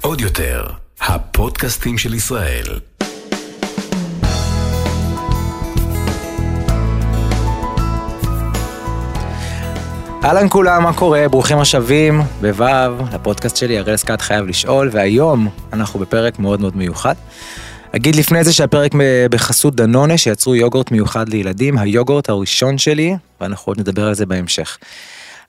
עוד יותר, הפודקאסטים של ישראל. אהלן כולם, מה קורה? ברוכים השבים בו' לפודקאסט שלי, הראל סקאט חייב לשאול, והיום אנחנו בפרק מאוד מאוד מיוחד. אגיד לפני זה שהפרק בחסות דנונה שיצרו יוגורט מיוחד לילדים, היוגורט הראשון שלי, ואנחנו עוד נדבר על זה בהמשך.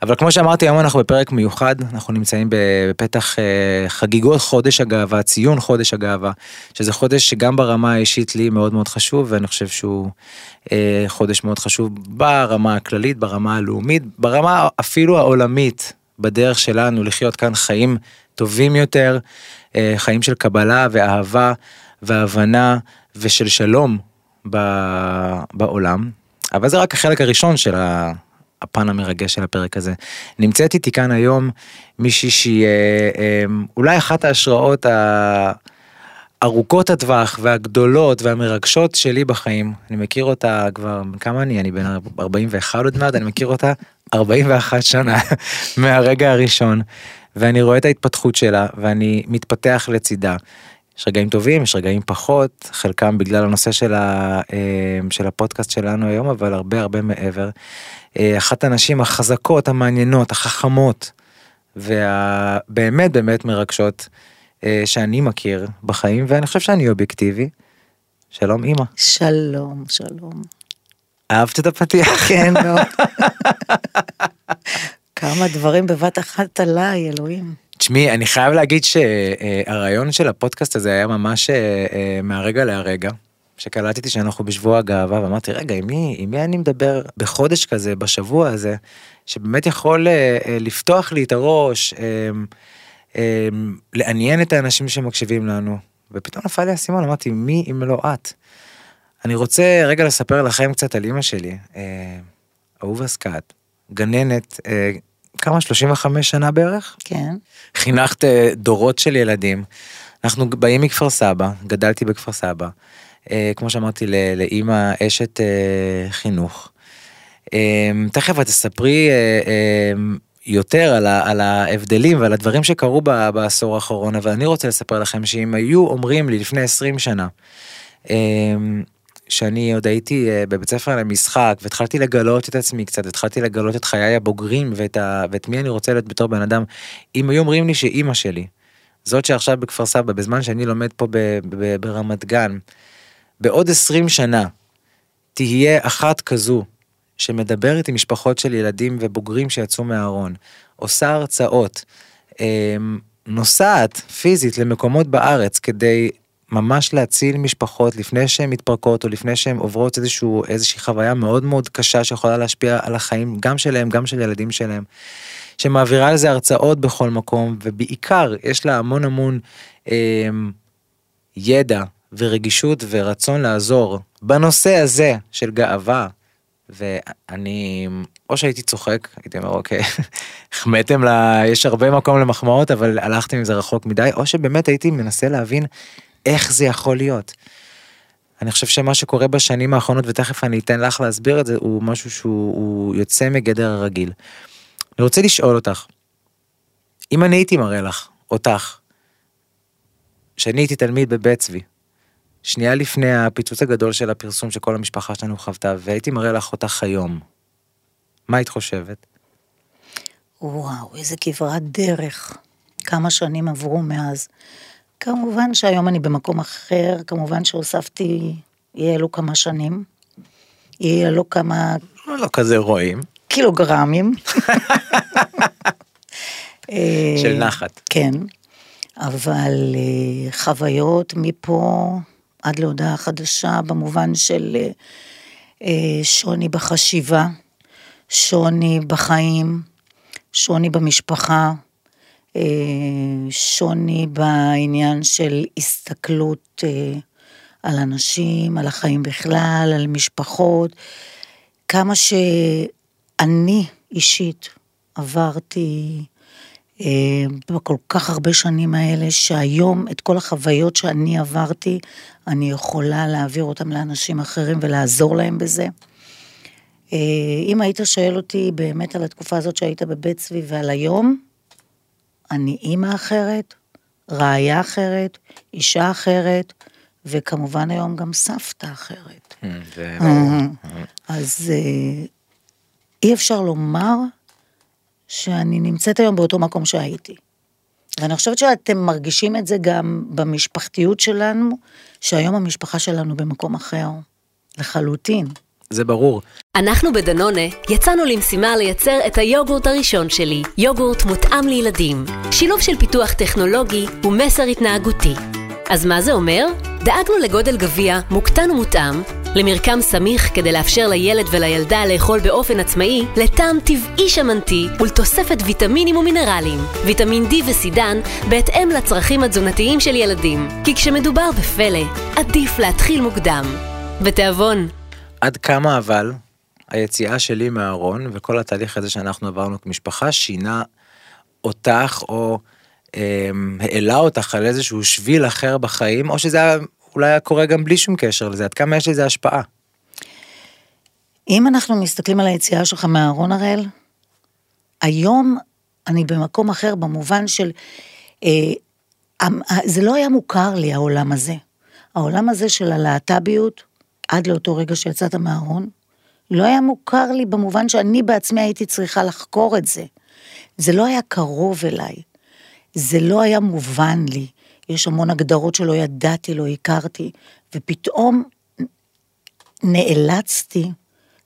אבל כמו שאמרתי, היום אנחנו בפרק מיוחד, אנחנו נמצאים בפתח אה, חגיגות חודש הגאווה, ציון חודש הגאווה, שזה חודש שגם ברמה האישית לי מאוד מאוד חשוב, ואני חושב שהוא אה, חודש מאוד חשוב ברמה הכללית, ברמה הלאומית, ברמה אפילו העולמית, בדרך שלנו לחיות כאן חיים טובים יותר, אה, חיים של קבלה ואהבה והבנה ושל שלום בעולם. אבל זה רק החלק הראשון של ה... הפן המרגש של הפרק הזה. נמצאת איתי כאן היום מישהי שהיא אה, אה, אולי אחת ההשראות ארוכות הטווח והגדולות והמרגשות שלי בחיים. אני מכיר אותה כבר, כמה אני? אני בן 41 עוד מעט, אני מכיר אותה 41 שנה מהרגע הראשון. ואני רואה את ההתפתחות שלה ואני מתפתח לצידה. יש רגעים טובים, יש רגעים פחות, חלקם בגלל הנושא של, ה, אה, של הפודקאסט שלנו היום, אבל הרבה הרבה מעבר. אה, אחת הנשים החזקות, המעניינות, החכמות, והבאמת באמת מרגשות אה, שאני מכיר בחיים, ואני חושב שאני אובייקטיבי. שלום אמא. שלום, שלום. אהבת את הפתיח? כן, מאוד. כמה דברים בבת אחת עליי, אלוהים. תשמעי, אני חייב להגיד שהרעיון של הפודקאסט הזה היה ממש אה, אה, מהרגע להרגע. שקלטתי שאנחנו בשבוע הגאווה ואמרתי רגע עם מי עם מי אני מדבר בחודש כזה בשבוע הזה שבאמת יכול אה, לפתוח לי את הראש לעניין את האנשים שמקשיבים לנו ופתאום נפל לי האסימון אמרתי מי אם לא את. אני רוצה רגע לספר לכם קצת על אמא שלי אהובה סקאט גננת כמה 35 שנה בערך? כן. חינכת אה, דורות של ילדים. אנחנו באים מכפר סבא, גדלתי בכפר סבא. אה, כמו שאמרתי לאימא אשת אה, חינוך. תכף את תספרי יותר על, ה, על ההבדלים ועל הדברים שקרו בעשור האחרון, אבל אני רוצה לספר לכם שאם היו אומרים לי לפני 20 שנה, שאני עוד הייתי אה, בבית ספר למשחק והתחלתי לגלות את עצמי קצת התחלתי לגלות את חיי הבוגרים ואת, ה... ואת מי אני רוצה להיות בתור בן אדם. אם היו אומרים לי שאימא שלי זאת שעכשיו בכפר סבא בזמן שאני לומד פה ב... ב... ברמת גן בעוד 20 שנה תהיה אחת כזו שמדברת עם משפחות של ילדים ובוגרים שיצאו מהארון עושה הרצאות אמ, נוסעת פיזית למקומות בארץ כדי ממש להציל משפחות לפני שהן מתפרקות או לפני שהן עוברות איזשהו איזושהי חוויה מאוד מאוד קשה שיכולה להשפיע על החיים גם שלהם גם של ילדים שלהם. שמעבירה על זה הרצאות בכל מקום ובעיקר יש לה המון המון אה, ידע ורגישות ורצון לעזור בנושא הזה של גאווה. ואני או שהייתי צוחק הייתי אומר אוקיי החמאתם לה יש הרבה מקום למחמאות אבל הלכתם עם זה רחוק מדי או שבאמת הייתי מנסה להבין איך זה יכול להיות? אני חושב שמה שקורה בשנים האחרונות, ותכף אני אתן לך להסביר את זה, הוא משהו שהוא יוצא מגדר הרגיל. אני רוצה לשאול אותך, אם אני הייתי מראה לך, אותך, שאני הייתי תלמיד בבית צבי, שנייה לפני הפיצוץ הגדול של הפרסום שכל המשפחה שלנו חוותה, והייתי מראה לך אותך היום, מה היית חושבת? וואו, איזה כברת דרך. כמה שנים עברו מאז. כמובן שהיום אני במקום אחר, כמובן שהוספתי, יהיה לו כמה שנים, יהיה לו כמה... לא, לא כזה רואים. קילוגרמים. של נחת. כן, אבל אה, חוויות מפה עד להודעה חדשה במובן של אה, אה, שוני בחשיבה, שוני בחיים, שוני במשפחה. אה, שוני בעניין של הסתכלות אה, על אנשים, על החיים בכלל, על משפחות, כמה שאני אישית עברתי אה, בכל כך הרבה שנים האלה, שהיום את כל החוויות שאני עברתי, אני יכולה להעביר אותם לאנשים אחרים ולעזור להם בזה. אם היית שואל אותי באמת על התקופה הזאת שהיית בבית צבי ועל היום, אני אימא אחרת, רעיה אחרת, אישה אחרת, וכמובן היום גם סבתא אחרת. זה- אז אה, אי אפשר לומר שאני נמצאת היום באותו מקום שהייתי. ואני חושבת שאתם מרגישים את זה גם במשפחתיות שלנו, שהיום המשפחה שלנו במקום אחר, לחלוטין. זה ברור. אנחנו בדנונה יצאנו למשימה לייצר את היוגורט הראשון שלי, יוגורט מותאם לילדים. שילוב של פיתוח טכנולוגי ומסר התנהגותי. אז מה זה אומר? דאגנו לגודל גביע מוקטן ומותאם, למרקם סמיך כדי לאפשר לילד ולילדה לאכול באופן עצמאי, לטעם טבעי שמנתי ולתוספת ויטמינים ומינרלים, ויטמין D וסידן, בהתאם לצרכים התזונתיים של ילדים. כי כשמדובר בפלא, עדיף להתחיל מוקדם. בתיאבון. עד כמה אבל היציאה שלי מהארון וכל התהליך הזה שאנחנו עברנו כמשפחה שינה אותך או אמ, העלה אותך על איזשהו שביל אחר בחיים או שזה היה, אולי היה קורה גם בלי שום קשר לזה עד כמה יש לזה השפעה. אם אנחנו מסתכלים על היציאה שלך מהארון הראל, היום אני במקום אחר במובן של, אה, זה לא היה מוכר לי העולם הזה. העולם הזה של הלהט"ביות, עד לאותו רגע שיצאת מהארון, לא היה מוכר לי במובן שאני בעצמי הייתי צריכה לחקור את זה. זה לא היה קרוב אליי. זה לא היה מובן לי. יש המון הגדרות שלא ידעתי, לא הכרתי, ופתאום נאלצתי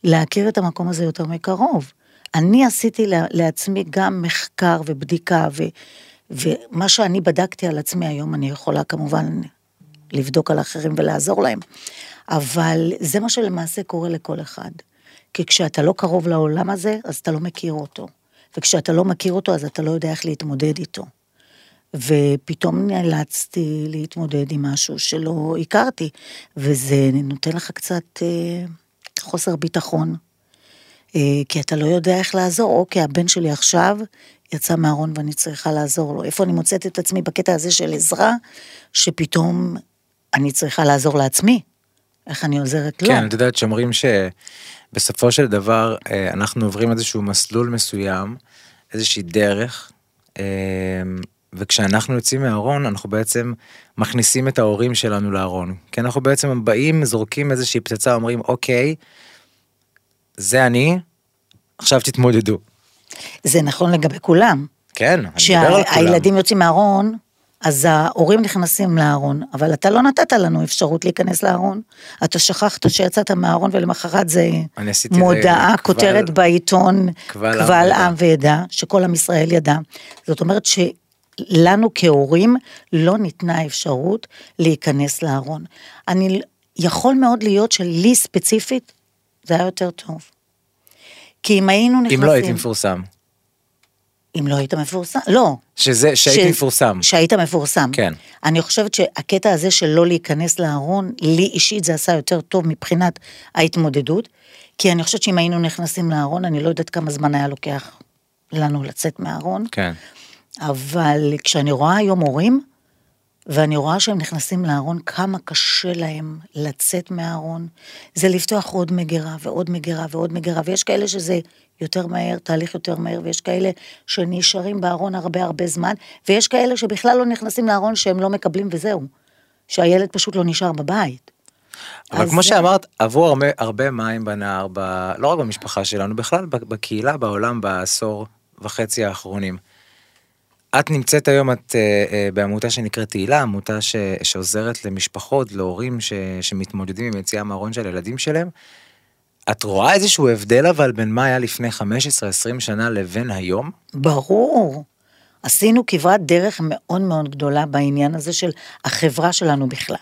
להכיר את המקום הזה יותר מקרוב. אני עשיתי לעצמי גם מחקר ובדיקה, ו, ומה שאני בדקתי על עצמי היום, אני יכולה כמובן לבדוק על אחרים ולעזור להם, אבל זה מה שלמעשה קורה לכל אחד. כי כשאתה לא קרוב לעולם הזה, אז אתה לא מכיר אותו. וכשאתה לא מכיר אותו, אז אתה לא יודע איך להתמודד איתו. ופתאום נאלצתי להתמודד עם משהו שלא הכרתי, וזה נותן לך קצת אה, חוסר ביטחון, אה, כי אתה לא יודע איך לעזור, אוקיי, הבן שלי עכשיו יצא מהארון ואני צריכה לעזור לו. איפה אני מוצאת את עצמי בקטע הזה של עזרה, שפתאום אני צריכה לעזור לעצמי? איך אני עוזרת לו? כן, את יודעת שאומרים שבסופו של דבר אה, אנחנו עוברים איזשהו מסלול מסוים, איזושהי דרך, אה, וכשאנחנו יוצאים מהארון אנחנו בעצם מכניסים את ההורים שלנו לארון. כי אנחנו בעצם באים, זורקים איזושהי פצצה, אומרים אוקיי, זה אני, עכשיו תתמודדו. זה נכון לגבי כולם. כן, אני מדבר על כולם. כשהילדים יוצאים מהארון, אז ההורים נכנסים לארון, אבל אתה לא נתת לנו אפשרות להיכנס לארון. אתה שכחת שיצאת מהארון ולמחרת זה מודעה, זה קבל- כותרת בעיתון, קבל עם קבל וידע. עם וידע, שכל עם ישראל ידע. זאת אומרת שלנו כהורים לא ניתנה אפשרות להיכנס לארון. אני, יכול מאוד להיות שלי ספציפית, זה היה יותר טוב. כי אם היינו נכנסים... אם לא הייתי מפורסם. אם לא היית מפורסם, לא. שזה, שהייתי מפורסם. שהיית מפורסם. כן. אני חושבת שהקטע הזה של לא להיכנס לארון, לי אישית זה עשה יותר טוב מבחינת ההתמודדות, כי אני חושבת שאם היינו נכנסים לארון, אני לא יודעת כמה זמן היה לוקח לנו לצאת מהארון, כן. אבל כשאני רואה היום הורים, ואני רואה שהם נכנסים לארון, כמה קשה להם לצאת מהארון. זה לפתוח עוד מגירה ועוד מגירה ועוד מגירה, ויש כאלה שזה יותר מהר, תהליך יותר מהר, ויש כאלה שנשארים בארון הרבה הרבה זמן, ויש כאלה שבכלל לא נכנסים לארון שהם לא מקבלים וזהו. שהילד פשוט לא נשאר בבית. אבל כמו זה- שאמרת, עברו הרבה, הרבה מים בנהר, ב... לא רק במשפחה שלנו, בכלל בקהילה, בעולם, בעשור וחצי האחרונים. את נמצאת היום, את אה, אה, בעמותה שנקראת תהילה, עמותה ש... שעוזרת למשפחות, להורים ש... שמתמודדים עם יציאה מהארון של הילדים שלהם. את רואה איזשהו הבדל אבל בין מה היה לפני 15-20 שנה לבין היום? ברור. עשינו כברת דרך מאוד מאוד גדולה בעניין הזה של החברה שלנו בכלל.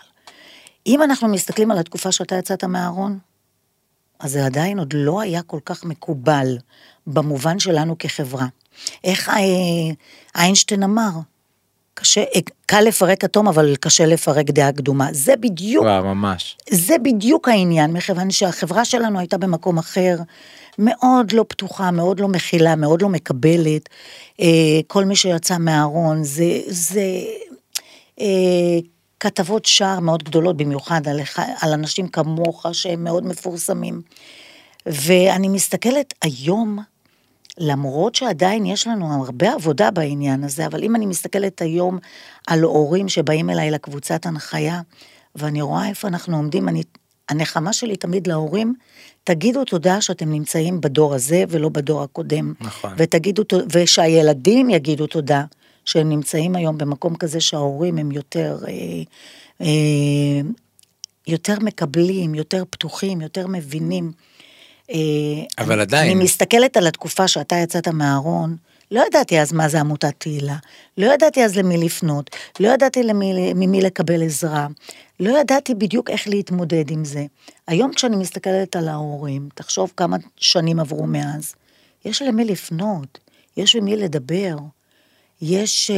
אם אנחנו מסתכלים על התקופה שאתה יצאת מהארון, אז זה עדיין עוד לא היה כל כך מקובל במובן שלנו כחברה. איך אה, איינשטיין אמר? קשה, אה, קל לפרק אטום, אבל קשה לפרק דעה קדומה. זה בדיוק וואו, ממש. זה בדיוק העניין, מכיוון שהחברה שלנו הייתה במקום אחר, מאוד לא פתוחה, מאוד לא מכילה, מאוד לא מקבלת. אה, כל מי שיצא מהארון, זה, זה אה, כתבות שער מאוד גדולות, במיוחד על, על אנשים כמוך שהם מאוד מפורסמים. ואני מסתכלת היום למרות שעדיין יש לנו הרבה עבודה בעניין הזה, אבל אם אני מסתכלת היום על הורים שבאים אליי לקבוצת הנחיה, ואני רואה איפה אנחנו עומדים, אני, הנחמה שלי תמיד להורים, תגידו תודה שאתם נמצאים בדור הזה ולא בדור הקודם. נכון. ותגידו, ושהילדים יגידו תודה שהם נמצאים היום במקום כזה שההורים הם יותר, אה, אה, יותר מקבלים, יותר פתוחים, יותר מבינים. אה, אבל אני, עדיין. אני מסתכלת על התקופה שאתה יצאת מהארון, לא ידעתי אז מה זה עמותת תהילה, לא ידעתי אז למי לפנות, לא ידעתי למי, ממי לקבל עזרה, לא ידעתי בדיוק איך להתמודד עם זה. היום כשאני מסתכלת על ההורים, תחשוב כמה שנים עברו מאז, יש למי לפנות, יש עם מי לדבר, יש אה,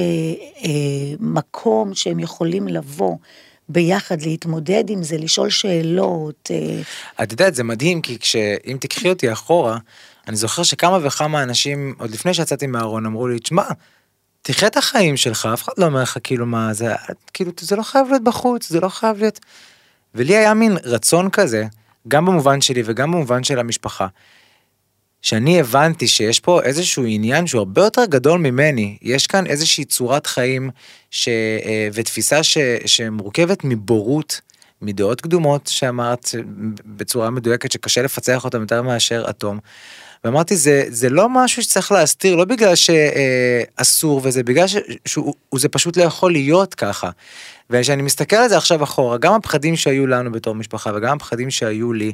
אה, מקום שהם יכולים לבוא ביחד, להתמודד עם זה, לשאול שאלות. אה, את יודעת, זה מדהים, כי כשאם תקחי אותי אחורה, אני זוכר שכמה וכמה אנשים, עוד לפני שיצאתי מהארון, אמרו לי, תשמע, תחיה את החיים שלך, אף אחד לא אומר לך כאילו מה זה, כאילו זה לא חייב להיות בחוץ, זה לא חייב להיות... ולי היה מין רצון כזה, גם במובן שלי וגם במובן של המשפחה, שאני הבנתי שיש פה איזשהו עניין שהוא הרבה יותר גדול ממני, יש כאן איזושהי צורת חיים ש... אה, ותפיסה ש... שמורכבת מבורות, מדעות קדומות שאמרת בצורה מדויקת שקשה לפצח אותם יותר מאשר אטום. ואמרתי זה זה לא משהו שצריך להסתיר לא בגלל שאסור וזה בגלל שזה פשוט לא יכול להיות ככה. וכשאני מסתכל על זה עכשיו אחורה גם הפחדים שהיו לנו בתור משפחה וגם הפחדים שהיו לי.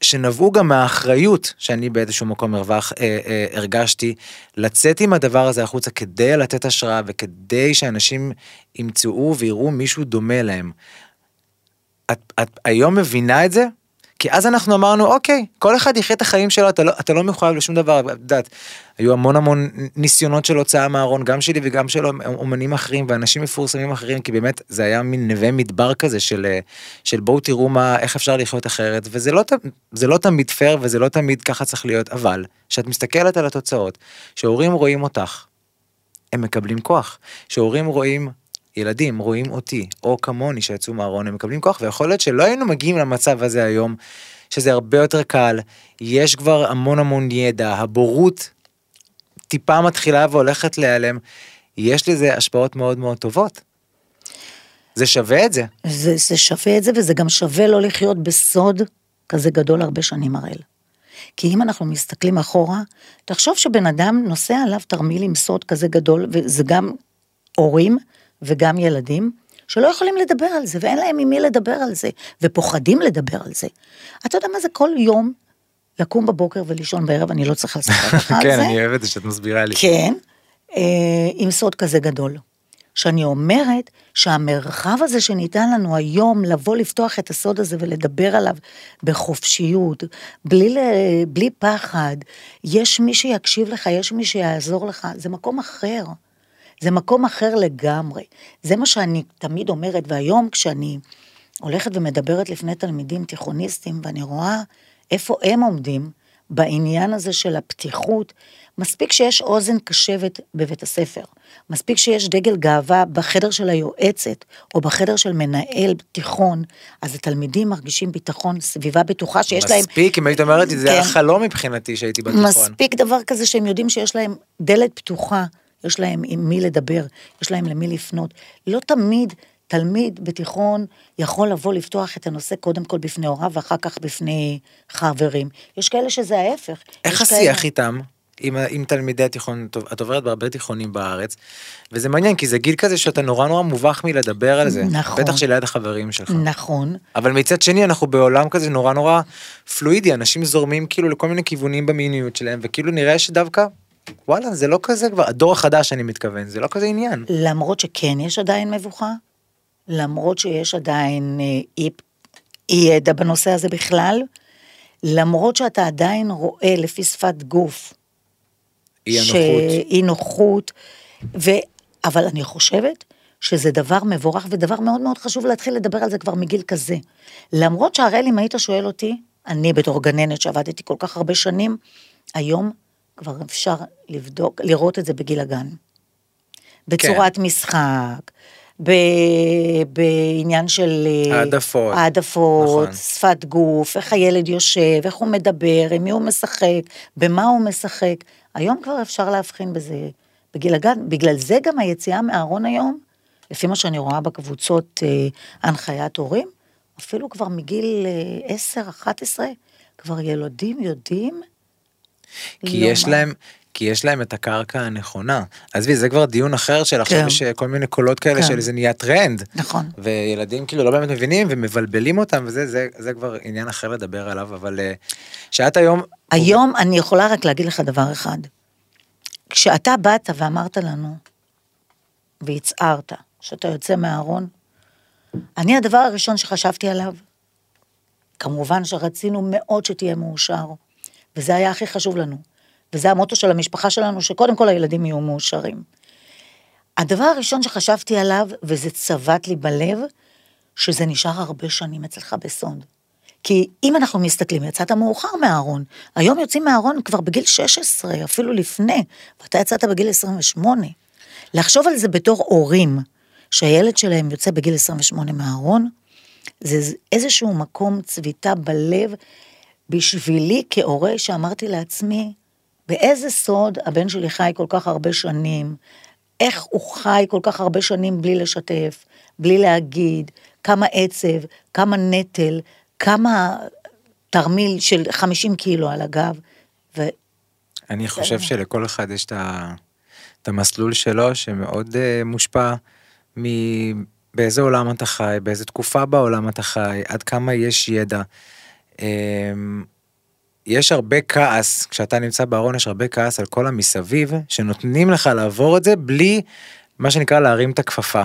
שנבעו גם מהאחריות שאני באיזשהו מקום הרווח, אה, אה, הרגשתי לצאת עם הדבר הזה החוצה כדי לתת השראה וכדי שאנשים ימצאו ויראו מישהו דומה להם. את, את היום מבינה את זה? כי אז אנחנו אמרנו אוקיי כל אחד יחיה את החיים שלו אתה לא, אתה לא מחויב לשום דבר את יודעת היו המון המון ניסיונות של הוצאה מהארון גם שלי וגם של אומנים אחרים ואנשים מפורסמים אחרים כי באמת זה היה מין נווה מדבר כזה של של בואו תראו מה איך אפשר לחיות אחרת וזה לא זה לא תמיד פייר וזה לא תמיד ככה צריך להיות אבל כשאת מסתכלת על התוצאות שהורים רואים אותך. הם מקבלים כוח שהורים רואים ילדים רואים אותי, או כמוני שיצאו מהארון, הם מקבלים כוח, ויכול להיות שלא היינו מגיעים למצב הזה היום, שזה הרבה יותר קל, יש כבר המון המון ידע, הבורות טיפה מתחילה והולכת להיעלם, יש לזה השפעות מאוד מאוד טובות. זה שווה את זה. זה, זה שווה את זה, וזה גם שווה לא לחיות בסוד כזה גדול הרבה שנים הראל. כי אם אנחנו מסתכלים אחורה, תחשוב שבן אדם נושא עליו תרמיל עם סוד כזה גדול, וזה גם הורים וגם ילדים, שלא יכולים לדבר על זה, ואין להם עם מי לדבר על זה, ופוחדים לדבר על זה. אתה יודע מה זה כל יום לקום בבוקר ולישון בערב, אני לא צריכה לספר לך על כן, זה. כן, אני אוהב את זה שאת מסבירה לי. כן, אה, עם סוד כזה גדול. שאני אומרת שהמרחב הזה שניתן לנו היום לבוא לפתוח את הסוד הזה ולדבר עליו בחופשיות, בלי, בלי פחד, יש מי שיקשיב לך, יש מי שיעזור לך, זה מקום אחר. זה מקום אחר לגמרי. זה מה שאני תמיד אומרת, והיום כשאני הולכת ומדברת לפני תלמידים תיכוניסטים, ואני רואה איפה הם עומדים בעניין הזה של הפתיחות, מספיק שיש אוזן קשבת בבית הספר, מספיק שיש דגל גאווה בחדר של היועצת, או בחדר של מנהל תיכון, אז התלמידים מרגישים ביטחון, סביבה בטוחה שיש מספיק, להם... מספיק, אם היית אומרת את זה, כן. היה חלום מבחינתי שהייתי בתיכון. מספיק דבר כזה שהם יודעים שיש להם דלת פתוחה, יש להם עם מי לדבר, יש להם למי לפנות. לא תמיד תלמיד בתיכון יכול לבוא לפתוח את הנושא קודם כל בפני הוריו ואחר כך בפני חברים. יש כאלה שזה ההפך. איך השיח כאלה... איתם? עם, עם תלמידי התיכון, את עוברת בהרבה תיכונים בארץ, וזה מעניין, כי זה גיל כזה שאתה נורא נורא מובך מלדבר על זה. נכון. בטח שליד החברים שלך. נכון. אבל מצד שני, אנחנו בעולם כזה נורא נורא פלואידי, אנשים זורמים כאילו לכל מיני כיוונים במיניות שלהם, וכאילו נראה שדווקא, וואלה, זה לא כזה כבר, הדור החדש אני מתכוון, זה לא כזה עניין. למרות שכן יש עדיין מבוכה, למרות שיש עדיין אה, אי, אי ידע בנושא הזה בכלל, למרות שאתה עדיין רואה לפי שפת גוף, אי הנוחות. אי נוחות, ו... אבל אני חושבת שזה דבר מבורך ודבר מאוד מאוד חשוב להתחיל לדבר על זה כבר מגיל כזה. למרות שהראל, אם היית שואל אותי, אני בתור גננת שעבדתי כל כך הרבה שנים, היום כבר אפשר לבדוק, לראות את זה בגיל הגן. בצורת כן. משחק, ב- בעניין של... אה, העדפות. העדפות, נכון. שפת גוף, איך הילד יושב, איך הוא מדבר, עם מי הוא משחק, במה הוא משחק. היום כבר אפשר להבחין בזה בגיל הגן, בגלל זה גם היציאה מהארון היום, לפי מה שאני רואה בקבוצות אה, הנחיית הורים, אפילו כבר מגיל אה, 10-11, כבר ילדים יודעים. כי לא יש מה- להם, כי יש להם את הקרקע הנכונה. עזבי, זה כבר דיון אחר של עכשיו כן. יש אה, כל מיני קולות כאלה כן. של זה נהיה טרנד. נכון. וילדים כאילו לא באמת מבינים ומבלבלים אותם וזה זה, זה כבר עניין אחר לדבר עליו אבל אה, שאת היום היום אני יכולה רק להגיד לך דבר אחד. כשאתה באת ואמרת לנו, והצהרת, שאתה יוצא מהארון, אני הדבר הראשון שחשבתי עליו, כמובן שרצינו מאוד שתהיה מאושר, וזה היה הכי חשוב לנו, וזה המוטו של המשפחה שלנו, שקודם כל הילדים יהיו מאושרים. הדבר הראשון שחשבתי עליו, וזה צבט לי בלב, שזה נשאר הרבה שנים אצלך בסוד. כי אם אנחנו מסתכלים, יצאת מאוחר מהארון, היום יוצאים מהארון כבר בגיל 16, אפילו לפני, ואתה יצאת בגיל 28. לחשוב על זה בתור הורים, שהילד שלהם יוצא בגיל 28 מהארון, זה איזשהו מקום צביטה בלב בשבילי כהורה שאמרתי לעצמי, באיזה סוד הבן שלי חי כל כך הרבה שנים, איך הוא חי כל כך הרבה שנים בלי לשתף, בלי להגיד, כמה עצב, כמה נטל, כמה תרמיל של 50 קילו על הגב, ו... אני חושב שלכל אחד יש את, ה, את המסלול שלו שמאוד uh, מושפע מבאיזה עולם אתה חי, באיזה תקופה בעולם אתה חי, עד כמה יש ידע. Um, יש הרבה כעס, כשאתה נמצא בארון יש הרבה כעס על כל המסביב, שנותנים לך לעבור את זה בלי מה שנקרא להרים את הכפפה.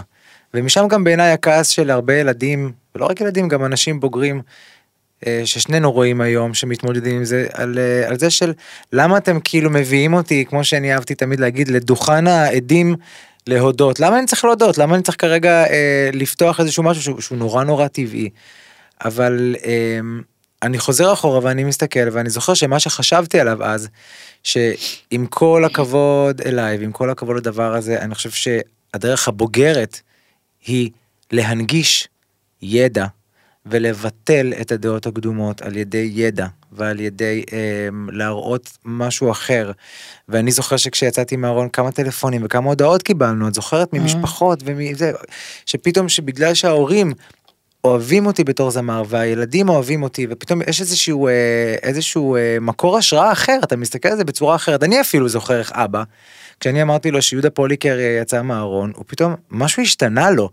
ומשם גם בעיניי הכעס של הרבה ילדים, ולא רק ילדים, גם אנשים בוגרים, אה, ששנינו רואים היום שמתמודדים עם זה, על, אה, על זה של למה אתם כאילו מביאים אותי, כמו שאני אהבתי תמיד להגיד, לדוכן העדים להודות. למה אני צריך להודות? למה אני צריך כרגע אה, לפתוח איזשהו משהו שהוא, שהוא נורא נורא טבעי? אבל אה, אני חוזר אחורה ואני מסתכל ואני זוכר שמה שחשבתי עליו אז, שעם כל הכבוד אליי ועם כל הכבוד לדבר הזה, אני חושב שהדרך הבוגרת היא להנגיש ידע ולבטל את הדעות הקדומות על ידי ידע ועל ידי אה, להראות משהו אחר. ואני זוכר שכשיצאתי מהארון כמה טלפונים וכמה הודעות קיבלנו, את זוכרת ממשפחות ומזה, שפתאום שבגלל שההורים אוהבים אותי בתור זמר והילדים אוהבים אותי ופתאום יש איזשהו אה, איזשהו אה, מקור השראה אחר אתה מסתכל על זה בצורה אחרת אני אפילו זוכר איך אבא כשאני אמרתי לו שיהודה פוליקר אה, יצא מהארון הוא פתאום משהו השתנה לו.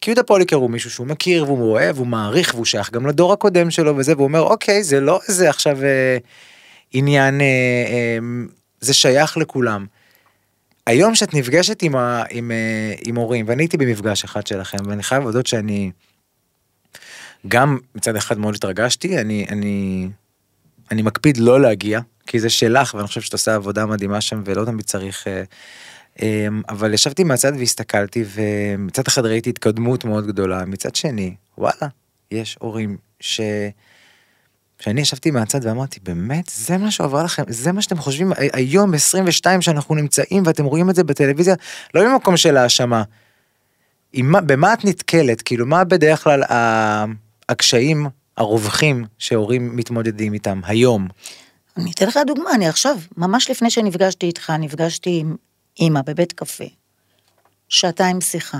כי יהודה פוליקר הוא מישהו שהוא מכיר והוא אוהב הוא מעריך והוא שייך גם לדור הקודם שלו וזה והוא אומר אוקיי זה לא איזה עכשיו אה, עניין אה, אה, זה שייך לכולם. היום שאת נפגשת עם, ה, עם, אה, עם הורים ואני הייתי במפגש אחד שלכם ואני חייב להודות שאני גם מצד אחד מאוד התרגשתי אני אני אני מקפיד לא להגיע כי זה שלך ואני חושב שאת עושה עבודה מדהימה שם ולא תמיד צריך אה, אה, אבל ישבתי מהצד והסתכלתי ומצד אחד ראיתי התקדמות מאוד גדולה מצד שני וואלה יש הורים ש. שאני ישבתי מהצד ואמרתי באמת זה מה שעבר לכם זה מה שאתם חושבים הי- היום 22 שאנחנו נמצאים ואתם רואים את זה בטלוויזיה לא ממקום של האשמה. במה את נתקלת כאילו מה בדרך כלל ה- הקשיים הרווחים שהורים מתמודדים איתם היום. אני אתן לך דוגמה, אני עכשיו, ממש לפני שנפגשתי איתך, נפגשתי עם אימא בבית קפה, שעתיים שיחה,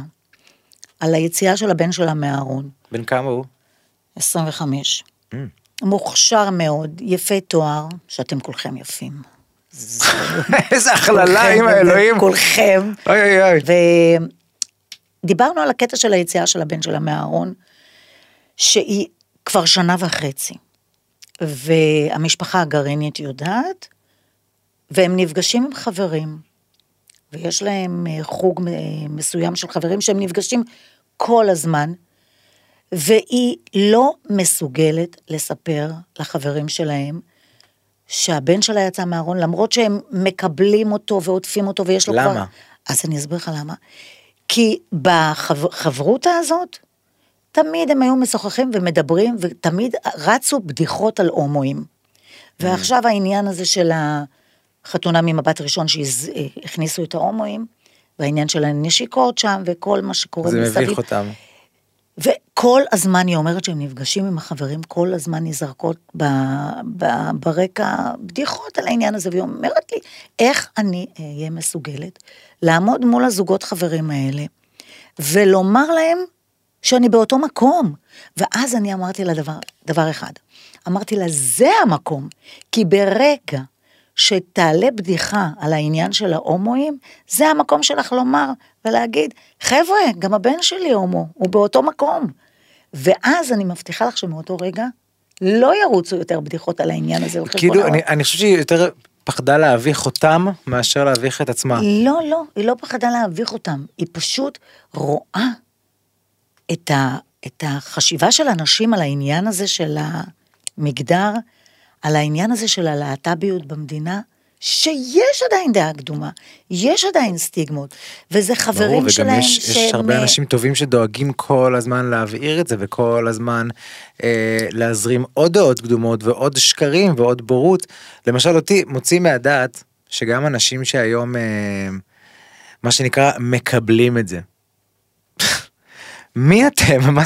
על היציאה של הבן שלה מהארון, בן כמה הוא? 25. Mm. מוכשר מאוד, יפה תואר, שאתם כולכם יפים. איזה הכללה עם האלוהים. כולכם. אוי אוי אוי. ודיברנו על הקטע של היציאה של הבן שלה מהארון, שהיא כבר שנה וחצי, והמשפחה הגרעינית יודעת, והם נפגשים עם חברים, ויש להם אה, חוג אה, מסוים של חברים שהם נפגשים כל הזמן, והיא לא מסוגלת לספר לחברים שלהם שהבן שלה יצא מהארון, למרות שהם מקבלים אותו ועוטפים אותו ויש לו למה? כבר... אז אני אסביר לך למה. כי בחברותה הזאת, תמיד הם היו משוחחים ומדברים, ותמיד רצו בדיחות על הומואים. ועכשיו העניין הזה של החתונה ממבט ראשון שהכניסו את ההומואים, והעניין של הנשיקות שם, וכל מה שקורה זה מסביב. מביך אותם. וכל הזמן היא אומרת שהם נפגשים עם החברים, כל הזמן נזרקות ב, ב, ברקע בדיחות על העניין הזה, והיא אומרת לי, איך אני אהיה מסוגלת לעמוד מול הזוגות חברים האלה, ולומר להם שאני באותו מקום. ואז אני אמרתי לה דבר, דבר אחד, אמרתי לה, זה המקום, כי ברגע שתעלה בדיחה על העניין של ההומואים, זה המקום שלך לומר ולהגיד, חבר'ה, גם הבן שלי הומו, הוא באותו מקום. ואז אני מבטיחה לך שמאותו רגע לא ירוצו יותר בדיחות על העניין הזה כאילו. אני, אני חושב שהיא יותר פחדה להביך אותם מאשר להביך את עצמה. לא, לא, היא לא פחדה להביך אותם, היא פשוט רואה את, ה, את החשיבה של אנשים על העניין הזה של המגדר, על העניין הזה של הלהט"ביות במדינה, שיש עדיין דעה קדומה, יש עדיין סטיגמות, וזה חברים ברור, וגם שלהם יש, יש שהם... הרבה אנשים טובים שדואגים כל הזמן להבעיר את זה וכל הזמן אה, להזרים עוד דעות קדומות ועוד שקרים ועוד בורות. למשל אותי מוציא מהדעת שגם אנשים שהיום אה, מה שנקרא מקבלים את זה. מי אתם? מה?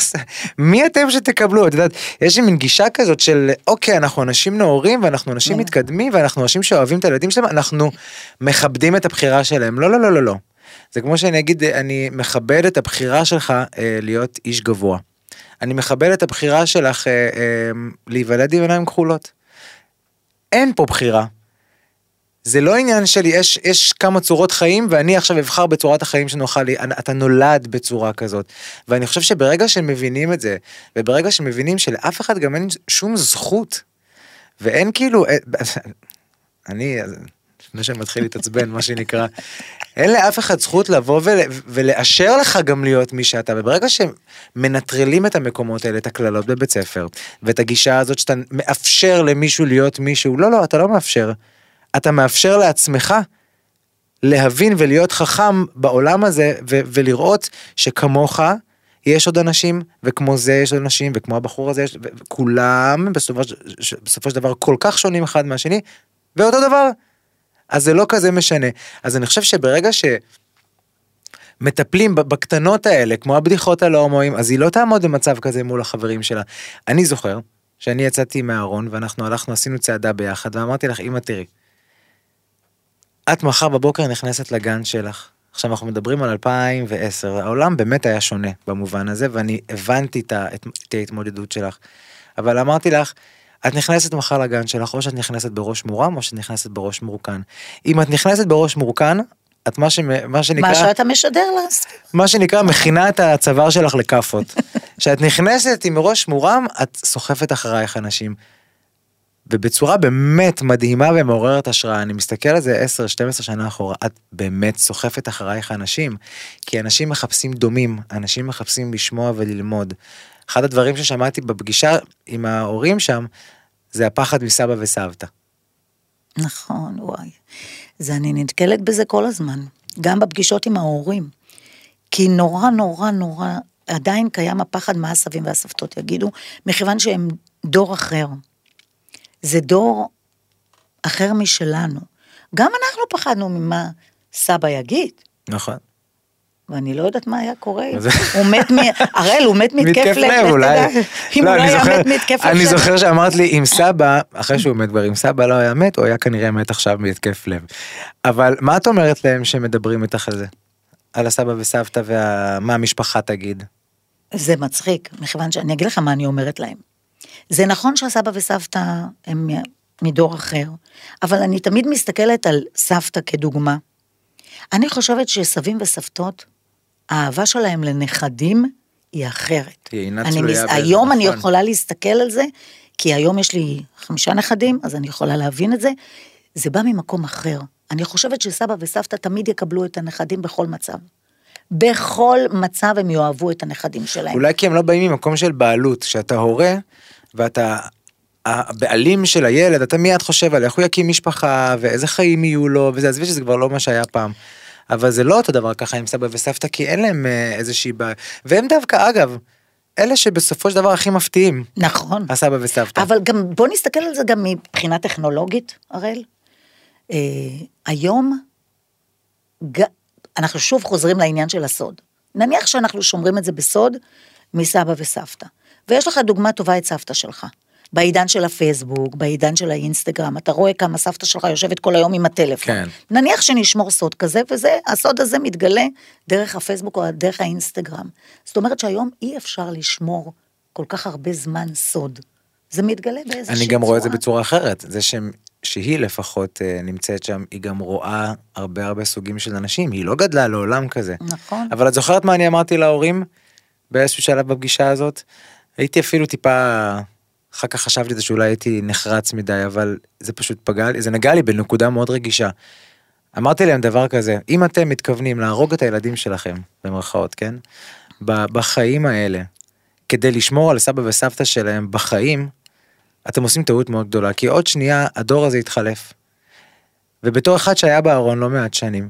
מי אתם שתקבלו? את יודעת, יש לי מין גישה כזאת של אוקיי, אנחנו אנשים נאורים ואנחנו אנשים כן. מתקדמים ואנחנו אנשים שאוהבים את הילדים שלהם, אנחנו מכבדים את הבחירה שלהם. לא, לא, לא, לא, לא. זה כמו שאני אגיד, אני מכבד את הבחירה שלך אה, להיות איש גבוה. אני מכבד את הבחירה שלך אה, אה, להיוולד עם עיניים כחולות. אין פה בחירה. זה לא עניין של יש, יש כמה צורות חיים ואני עכשיו אבחר בצורת החיים שנוחה לי, אתה נולד בצורה כזאת. ואני חושב שברגע שמבינים את זה, וברגע שמבינים שלאף אחד גם אין שום זכות, ואין כאילו, אה, אני, לפני שאני מתחיל להתעצבן, מה שנקרא, אין לאף אחד זכות לבוא ול, ולאשר לך גם להיות מי שאתה, וברגע שמנטרלים את המקומות האלה, את הקללות בבית ספר, ואת הגישה הזאת שאתה מאפשר למישהו להיות מישהו, לא, לא, אתה לא מאפשר. אתה מאפשר לעצמך להבין ולהיות חכם בעולם הזה ו- ולראות שכמוך יש עוד אנשים וכמו זה יש עוד אנשים וכמו הבחור הזה יש וכולם בסופו, ש- בסופו של דבר כל כך שונים אחד מהשני ואותו דבר. אז זה לא כזה משנה. אז אני חושב שברגע שמטפלים ב- בקטנות האלה כמו הבדיחות על ההומואים אז היא לא תעמוד במצב כזה מול החברים שלה. אני זוכר שאני יצאתי מהארון ואנחנו הלכנו עשינו צעדה ביחד ואמרתי לך אמא תראי. את מחר בבוקר נכנסת לגן שלך. עכשיו אנחנו מדברים על 2010, העולם באמת היה שונה במובן הזה ואני הבנתי את, ה- את, את ההתמודדות שלך. אבל אמרתי לך, את נכנסת מחר לגן שלך או שאת נכנסת בראש מורם או שאת נכנסת בראש מורכן. אם את נכנסת בראש מורכן, את מה, שמ, מה שנקרא, מה שאתה משדר לה, מה שנקרא מכינה את הצוואר שלך לכאפות. כשאת נכנסת עם ראש מורם, את סוחפת אחרייך אנשים. ובצורה באמת מדהימה ומעוררת השראה, אני מסתכל על זה 10-12 שנה אחורה, את באמת סוחפת אחרייך אנשים, כי אנשים מחפשים דומים, אנשים מחפשים לשמוע וללמוד. אחד הדברים ששמעתי בפגישה עם ההורים שם, זה הפחד מסבא וסבתא. נכון, וואי. זה אני נתקלת בזה כל הזמן, גם בפגישות עם ההורים. כי נורא נורא נורא, עדיין קיים הפחד מה הסבים והסבתות יגידו, מכיוון שהם דור אחר. זה דור אחר משלנו. גם אנחנו פחדנו ממה סבא יגיד, נכון. ואני לא יודעת מה היה קורה. הוא מת, מ... הראל, הוא מת מתקף לב, אולי. אם לא, הוא לא היה מת מתקף לב. אני זוכר שאמרת לי אם סבא, אחרי שהוא מת כבר, אם סבא לא היה מת, הוא היה כנראה מת עכשיו מהתקף לב. אבל מה את אומרת להם שמדברים איתך על זה? על הסבא וסבתא ומה המשפחה תגיד. זה מצחיק, מכיוון שאני אגיד לך מה אני אומרת להם. זה נכון שהסבא וסבתא הם מדור אחר, אבל אני תמיד מסתכלת על סבתא כדוגמה. אני חושבת שסבים וסבתות, האהבה שלהם לנכדים היא אחרת. היא אינה אני תלויה בזה, היום אני נכון. יכולה להסתכל על זה, כי היום יש לי חמישה נכדים, אז אני יכולה להבין את זה. זה בא ממקום אחר. אני חושבת שסבא וסבתא תמיד יקבלו את הנכדים בכל מצב. בכל מצב הם יאהבו את הנכדים שלהם. אולי כי הם לא באים ממקום של בעלות, שאתה הורה ואתה הבעלים של הילד, אתה מיד חושב על איך הוא יקים משפחה ואיזה חיים יהיו לו וזה, עזבי שזה כבר לא מה שהיה פעם. אבל זה לא אותו דבר ככה עם סבא וסבתא כי אין להם אה, איזושהי בעיה. והם דווקא אגב, אלה שבסופו של דבר הכי מפתיעים, נכון. הסבא וסבתא. אבל גם, בוא נסתכל על זה גם מבחינה טכנולוגית, הראל. אה, היום, ג, אנחנו שוב חוזרים לעניין של הסוד. נניח שאנחנו שומרים את זה בסוד מסבא וסבתא, ויש לך דוגמה טובה את סבתא שלך. בעידן של הפייסבוק, בעידן של האינסטגרם, אתה רואה כמה סבתא שלך יושבת כל היום עם הטלפון. כן. נניח שנשמור סוד כזה, וזה, הסוד הזה מתגלה דרך הפייסבוק או דרך האינסטגרם. זאת אומרת שהיום אי אפשר לשמור כל כך הרבה זמן סוד. זה מתגלה באיזושהי צורה. אני גם רואה את זה בצורה אחרת, זה שהם, שהיא לפחות אה, נמצאת שם, היא גם רואה הרבה הרבה סוגים של אנשים, היא לא גדלה לעולם כזה. נכון. אבל את זוכרת מה אני אמרתי להורים באיזשהו שלב בפגישה הזאת? הייתי אפילו טיפה, אחר כך חשבתי זה שאולי הייתי נחרץ מדי, אבל זה פשוט פגע לי, זה נגע לי בנקודה מאוד רגישה. אמרתי להם דבר כזה, אם אתם מתכוונים להרוג את הילדים שלכם, במרכאות, כן? בחיים האלה, כדי לשמור על סבא וסבתא שלהם בחיים, אתם עושים טעות מאוד גדולה, כי עוד שנייה הדור הזה יתחלף. ובתור אחד שהיה בארון לא מעט שנים,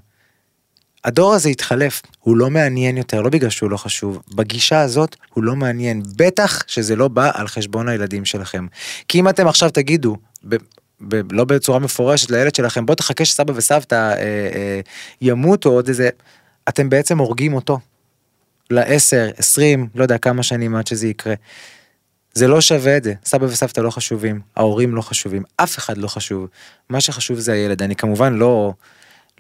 הדור הזה יתחלף, הוא לא מעניין יותר, לא בגלל שהוא לא חשוב, בגישה הזאת הוא לא מעניין, בטח שזה לא בא על חשבון הילדים שלכם. כי אם אתם עכשיו תגידו, ב, ב, לא בצורה מפורשת לילד שלכם, בוא תחכה שסבא וסבתא אה, אה, ימותו עוד איזה, אתם בעצם הורגים אותו. לעשר, עשרים, לא יודע כמה שנים עד שזה יקרה. זה לא שווה את זה, סבא וסבתא לא חשובים, ההורים לא חשובים, אף אחד לא חשוב. מה שחשוב זה הילד. אני כמובן לא,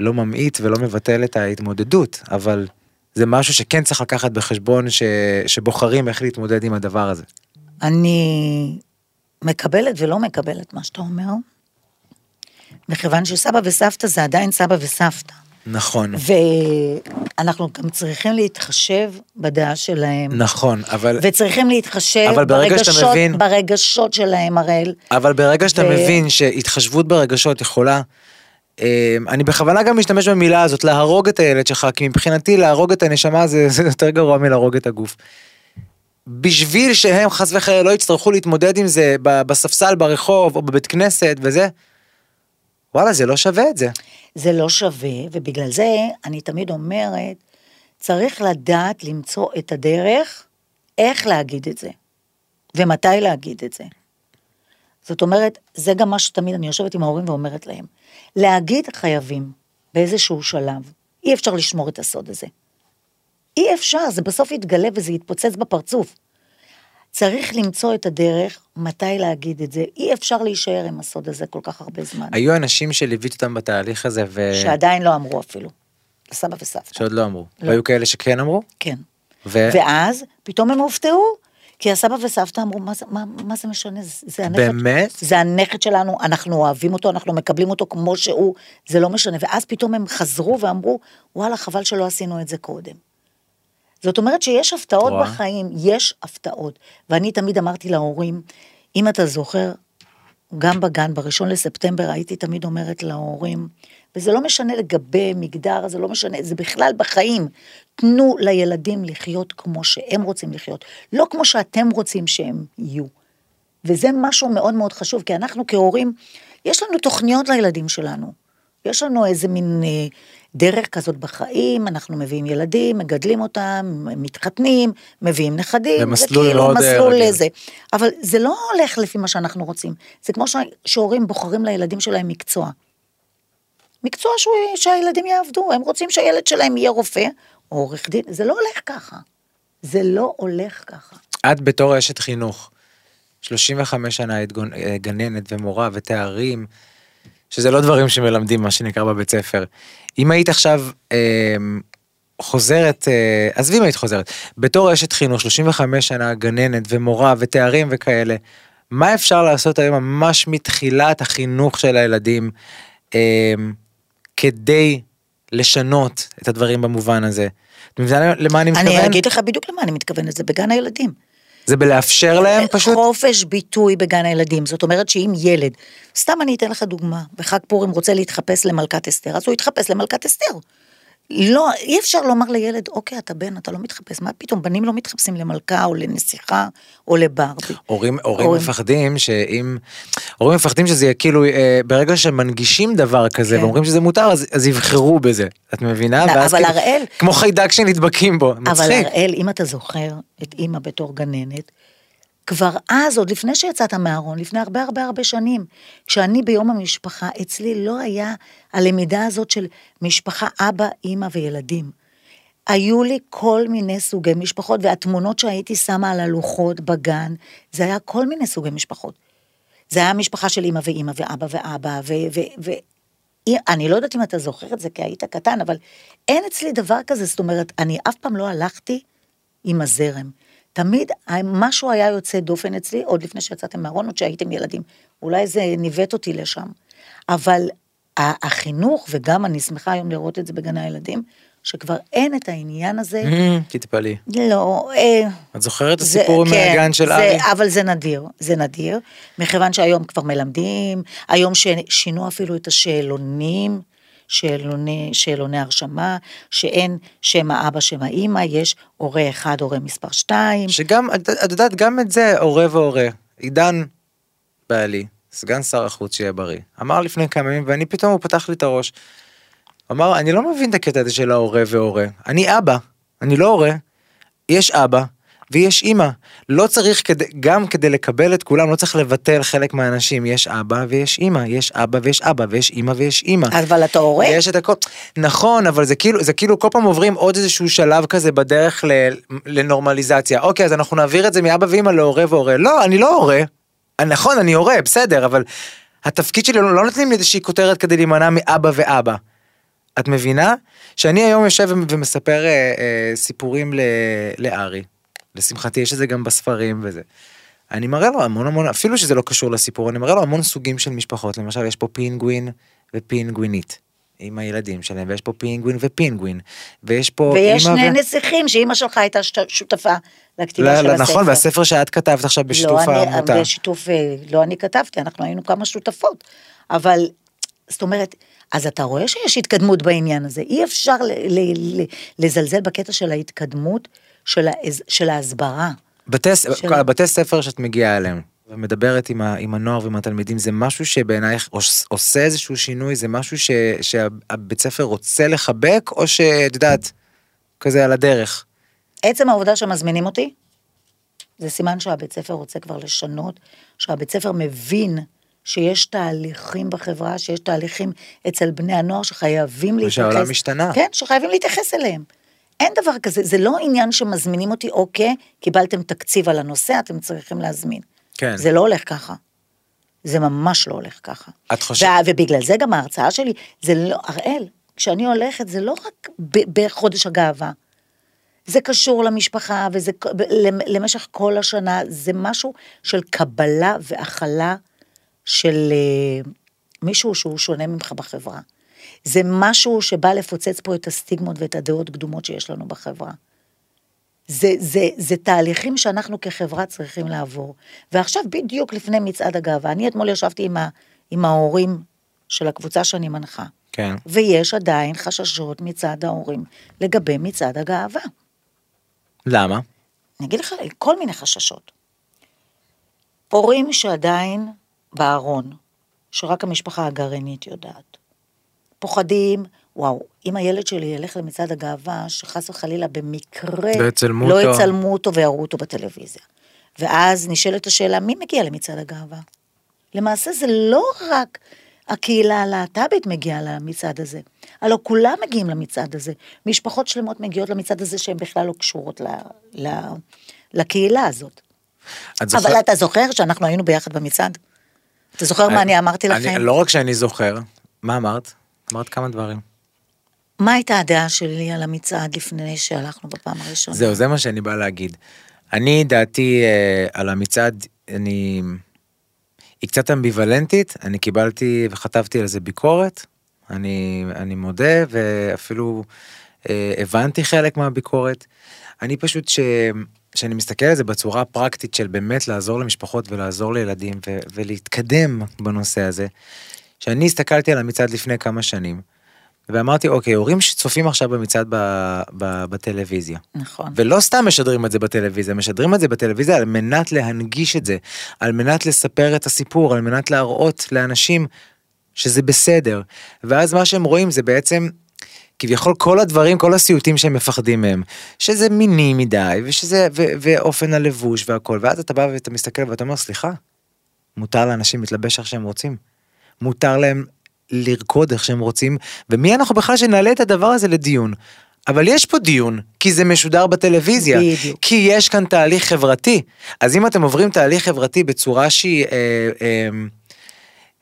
לא ממעיט ולא מבטל את ההתמודדות, אבל זה משהו שכן צריך לקחת בחשבון ש, שבוחרים איך להתמודד עם הדבר הזה. אני מקבלת ולא מקבלת מה שאתה אומר, מכיוון שסבא וסבתא זה עדיין סבא וסבתא. נכון, ואנחנו גם צריכים להתחשב בדעה שלהם. נכון, אבל, וצריכים להתחשב אבל ברגע שאתה ברגשות, מבין- ברגשות שלהם, הראל. אבל ברגע שאתה ו- מבין שהתחשבות ברגשות יכולה, אני בכוונה גם משתמש במילה הזאת, להרוג את הילד שלך, כי מבחינתי להרוג את הנשמה זה, זה יותר גרוע מלהרוג את הגוף. בשביל שהם חס וחלילה לא יצטרכו להתמודד עם זה בספסל ברחוב או בבית כנסת וזה, וואלה זה לא שווה את זה. זה לא שווה, ובגלל זה אני תמיד אומרת, צריך לדעת למצוא את הדרך איך להגיד את זה, ומתי להגיד את זה. זאת אומרת, זה גם מה שתמיד אני יושבת עם ההורים ואומרת להם. להגיד חייבים, באיזשהו שלב. אי אפשר לשמור את הסוד הזה. אי אפשר, זה בסוף יתגלה וזה יתפוצץ בפרצוף. צריך למצוא את הדרך מתי להגיד את זה. אי אפשר להישאר עם הסוד הזה כל כך הרבה זמן. היו אנשים שליווית אותם בתהליך הזה ו... שעדיין לא אמרו אפילו. לסבא וסבתא. שעוד לא אמרו. לא. והיו כאלה שכן אמרו? כן. ו... ואז פתאום הם הופתעו, כי הסבא וסבתא אמרו, מה זה, מה, מה זה משנה? זה, זה הנכד. באמת? זה הנכד שלנו, אנחנו אוהבים אותו, אנחנו מקבלים אותו כמו שהוא, זה לא משנה. ואז פתאום הם חזרו ואמרו, וואלה, חבל שלא עשינו את זה קודם. זאת אומרת שיש הפתעות רואה? בחיים, יש הפתעות. ואני תמיד אמרתי להורים, אם אתה זוכר, גם בגן, בראשון לספטמבר, הייתי תמיד אומרת להורים, וזה לא משנה לגבי מגדר, זה לא משנה, זה בכלל בחיים. תנו לילדים לחיות כמו שהם רוצים לחיות, לא כמו שאתם רוצים שהם יהיו. וזה משהו מאוד מאוד חשוב, כי אנחנו כהורים, יש לנו תוכניות לילדים שלנו. יש לנו איזה מין אה, דרך כזאת בחיים, אנחנו מביאים ילדים, מגדלים אותם, מתחתנים, מביאים נכדים. במסלול זה כאילו מאוד, מסלול רגיל. לזה. אבל זה לא הולך לפי מה שאנחנו רוצים. זה כמו שהורים בוחרים לילדים שלהם מקצוע. מקצוע שהוא, שהילדים יעבדו, הם רוצים שהילד שלהם יהיה רופא או עורך דין, זה לא הולך ככה. זה לא הולך ככה. את בתור אשת חינוך, 35 שנה היית אה, גננת ומורה ותארים, שזה לא דברים שמלמדים מה שנקרא בבית ספר. אם היית עכשיו אה, חוזרת, אה, עזבי אם היית חוזרת, בתור אשת חינוך, 35 שנה גננת ומורה ותארים וכאלה, מה אפשר לעשות היום ממש מתחילת החינוך של הילדים אה, כדי לשנות את הדברים במובן הזה? את מבינה למה אני מתכוון? אני אגיד לך בדיוק למה אני מתכוונת, זה בגן הילדים. זה בלאפשר להם פשוט? חופש ביטוי בגן הילדים, זאת אומרת שאם ילד, סתם אני אתן לך דוגמה, בחג פורים רוצה להתחפש למלכת אסתר, אז הוא יתחפש למלכת אסתר. לא, אי אפשר לומר לילד, אוקיי, אתה בן, אתה לא מתחפש, מה פתאום, בנים לא מתחפשים למלכה או לנסיכה או לברבי. הורים, הורים הורים. מפחדים שאם, הורים מפחדים שזה יהיה כאילו, אה, ברגע שמנגישים דבר כזה כן. ואומרים שזה מותר, אז, אז יבחרו בזה, את מבינה? לא, ואז אבל כאילו- הראל- כמו חיידק שנדבקים בו, אבל מצחיק. הראל, אם אתה זוכר את אימא בתור גננת, כבר אז, עוד לפני שיצאת מהארון, לפני הרבה הרבה הרבה שנים, כשאני ביום המשפחה, אצלי לא היה הלמידה הזאת של משפחה, אבא, אימא וילדים. היו לי כל מיני סוגי משפחות, והתמונות שהייתי שמה על הלוחות בגן, זה היה כל מיני סוגי משפחות. זה היה משפחה של אימא ואימא ואבא ואבא, ו... ו, ו אני לא יודעת אם אתה זוכר את זה כי היית קטן, אבל אין אצלי דבר כזה, זאת אומרת, אני אף פעם לא הלכתי עם הזרם. תמיד משהו היה יוצא דופן אצלי, עוד לפני שיצאתם מהארון, עוד שהייתם ילדים. אולי זה ניווט אותי לשם. אבל החינוך, וגם אני שמחה היום לראות את זה בגני הילדים, שכבר אין את העניין הזה. Mm, תתפלאי. לא. אה, את זוכרת את הסיפור כן, מהגן של ארי? אבל זה נדיר, זה נדיר, מכיוון שהיום כבר מלמדים, היום שינו אפילו את השאלונים, שאלוני, שאלוני הרשמה, שאין שם האבא, שם האימא, יש הורה אחד, הורה מספר שתיים. שגם, את יודעת, גם את זה, הורה והורה. עידן בעלי, סגן שר החוץ שיהיה בריא, אמר לפני כמה ימים, ואני פתאום, הוא פתח לי את הראש. אמר, אני לא מבין את הקטע הזה של ההורה והורה. אני אבא, אני לא הורה. יש אבא ויש אימא. לא צריך, כדי, גם כדי לקבל את כולם, לא צריך לבטל חלק מהאנשים. יש אבא ויש אימא, יש אבא ויש אבא, ויש אימא ויש אימא. אבל אתה הורה? יש את הכל. נכון, אבל זה כאילו, זה כאילו כל פעם עוברים עוד איזשהו שלב כזה בדרך ל, לנורמליזציה. אוקיי, אז אנחנו נעביר את זה מאבא ואימא להורה והורה. לא, אני לא הורה. נכון, אני הורה, בסדר, אבל התפקיד שלי לא, לא נותנים לי איזושהי כותרת כדי להימנע מאבא ואבא. את מבינה? שאני היום יושב ומספר אה, אה, סיפורים לארי. לשמחתי יש את זה גם בספרים וזה. אני מראה לו המון המון, אפילו שזה לא קשור לסיפור, אני מראה לו המון סוגים של משפחות. למשל, יש פה פינגווין ופינגווינית. עם הילדים שלהם, ויש פה פינגווין ופינגווין, ויש פה ויש שני ו... נסיכים שאימא שלך הייתה שותפה לכתיבה לא, של לא, הספר. נכון, והספר שאת כתבת עכשיו בשיתוף לא העמותה. אני, בשיתוף, אה, לא אני כתבתי, אנחנו היינו כמה שותפות, אבל, זאת אומרת, אז אתה רואה שיש התקדמות בעניין הזה, אי אפשר לזלזל בקטע של ההתקדמות של, ההז, של ההסברה. בתי, של... הבתי ספר שאת מגיעה אליהם ומדברת עם, ה, עם הנוער ועם התלמידים, זה משהו שבעינייך עושה איזשהו שינוי, זה משהו ש, שהבית ספר רוצה לחבק, או שאת יודעת, כזה על הדרך? עצם העובדה שמזמינים אותי, זה סימן שהבית ספר רוצה כבר לשנות, שהבית ספר מבין שיש תהליכים בחברה, שיש תהליכים אצל בני הנוער שחייבים להתייחס. ושהעולם משתנה. כן, שחייבים להתייחס אליהם. אין דבר כזה, זה לא עניין שמזמינים אותי, אוקיי, קיבלתם תקציב על הנושא, אתם צריכים להזמין. כן. זה לא הולך ככה. זה ממש לא הולך ככה. את חושבת... ובגלל זה גם ההרצאה שלי, זה לא, הראל, כשאני הולכת, זה לא רק בחודש הגאווה. זה קשור למשפחה, וזה למשך כל השנה, זה משהו של קבלה והכלה של אה, מישהו שהוא שונה ממך בחברה. זה משהו שבא לפוצץ פה את הסטיגמות ואת הדעות קדומות שיש לנו בחברה. זה, זה, זה תהליכים שאנחנו כחברה צריכים לעבור. ועכשיו בדיוק לפני מצעד הגאווה, אני אתמול ישבתי עם, ה, עם ההורים של הקבוצה שאני מנחה. כן. ויש עדיין חששות מצד ההורים לגבי מצעד הגאווה. למה? אני אגיד לך, כל מיני חששות. הורים שעדיין בארון, שרק המשפחה הגרעינית יודעת. פוחדים, וואו, אם הילד שלי ילך למצעד הגאווה, שחס וחלילה במקרה לא יצלמו לא אותו. יצלמו אותו ויראו אותו בטלוויזיה. ואז נשאלת השאלה, מי מגיע למצעד הגאווה? למעשה זה לא רק הקהילה הלהט"בית מגיעה למצעד הזה, הלוא כולם מגיעים למצעד הזה. משפחות שלמות מגיעות למצעד הזה שהן בכלל לא קשורות ל, ל, לקהילה הזאת. זוכר... אבל אתה זוכר שאנחנו היינו ביחד במצעד? אתה זוכר אני, מה אני אמרתי לכם? אני, לא רק שאני זוכר, מה אמרת? אמרת כמה דברים. מה הייתה הדעה שלי על המצעד לפני שהלכנו בפעם הראשונה? זהו, זה מה שאני בא להגיד. אני, דעתי אה, על המצעד, אני... היא קצת אמביוולנטית, אני קיבלתי וכתבתי על זה ביקורת, אני, אני מודה, ואפילו אה, הבנתי חלק מהביקורת. אני פשוט, ש... כשאני מסתכל על זה בצורה הפרקטית של באמת לעזור למשפחות ולעזור לילדים ו- ולהתקדם בנושא הזה, שאני הסתכלתי על המצעד לפני כמה שנים, ואמרתי, אוקיי, הורים שצופים עכשיו במצעד ב- ב- בטלוויזיה. נכון. ולא סתם משדרים את זה בטלוויזיה, משדרים את זה בטלוויזיה על מנת להנגיש את זה, על מנת לספר את הסיפור, על מנת להראות לאנשים שזה בסדר. ואז מה שהם רואים זה בעצם כביכול כל הדברים, כל הסיוטים שהם מפחדים מהם, שזה מיני מדי, ושזה, ו, ואופן הלבוש והכל, ואז אתה בא ואתה מסתכל ואתה אומר, סליחה, מותר לאנשים להתלבש איך שהם רוצים. מותר להם לרקוד איך שהם רוצים, ומי אנחנו בכלל שנעלה את הדבר הזה לדיון? אבל יש פה דיון, כי זה משודר בטלוויזיה. בדיוק. כי יש כאן תהליך חברתי. אז אם אתם עוברים תהליך חברתי בצורה שהיא, אה, אה,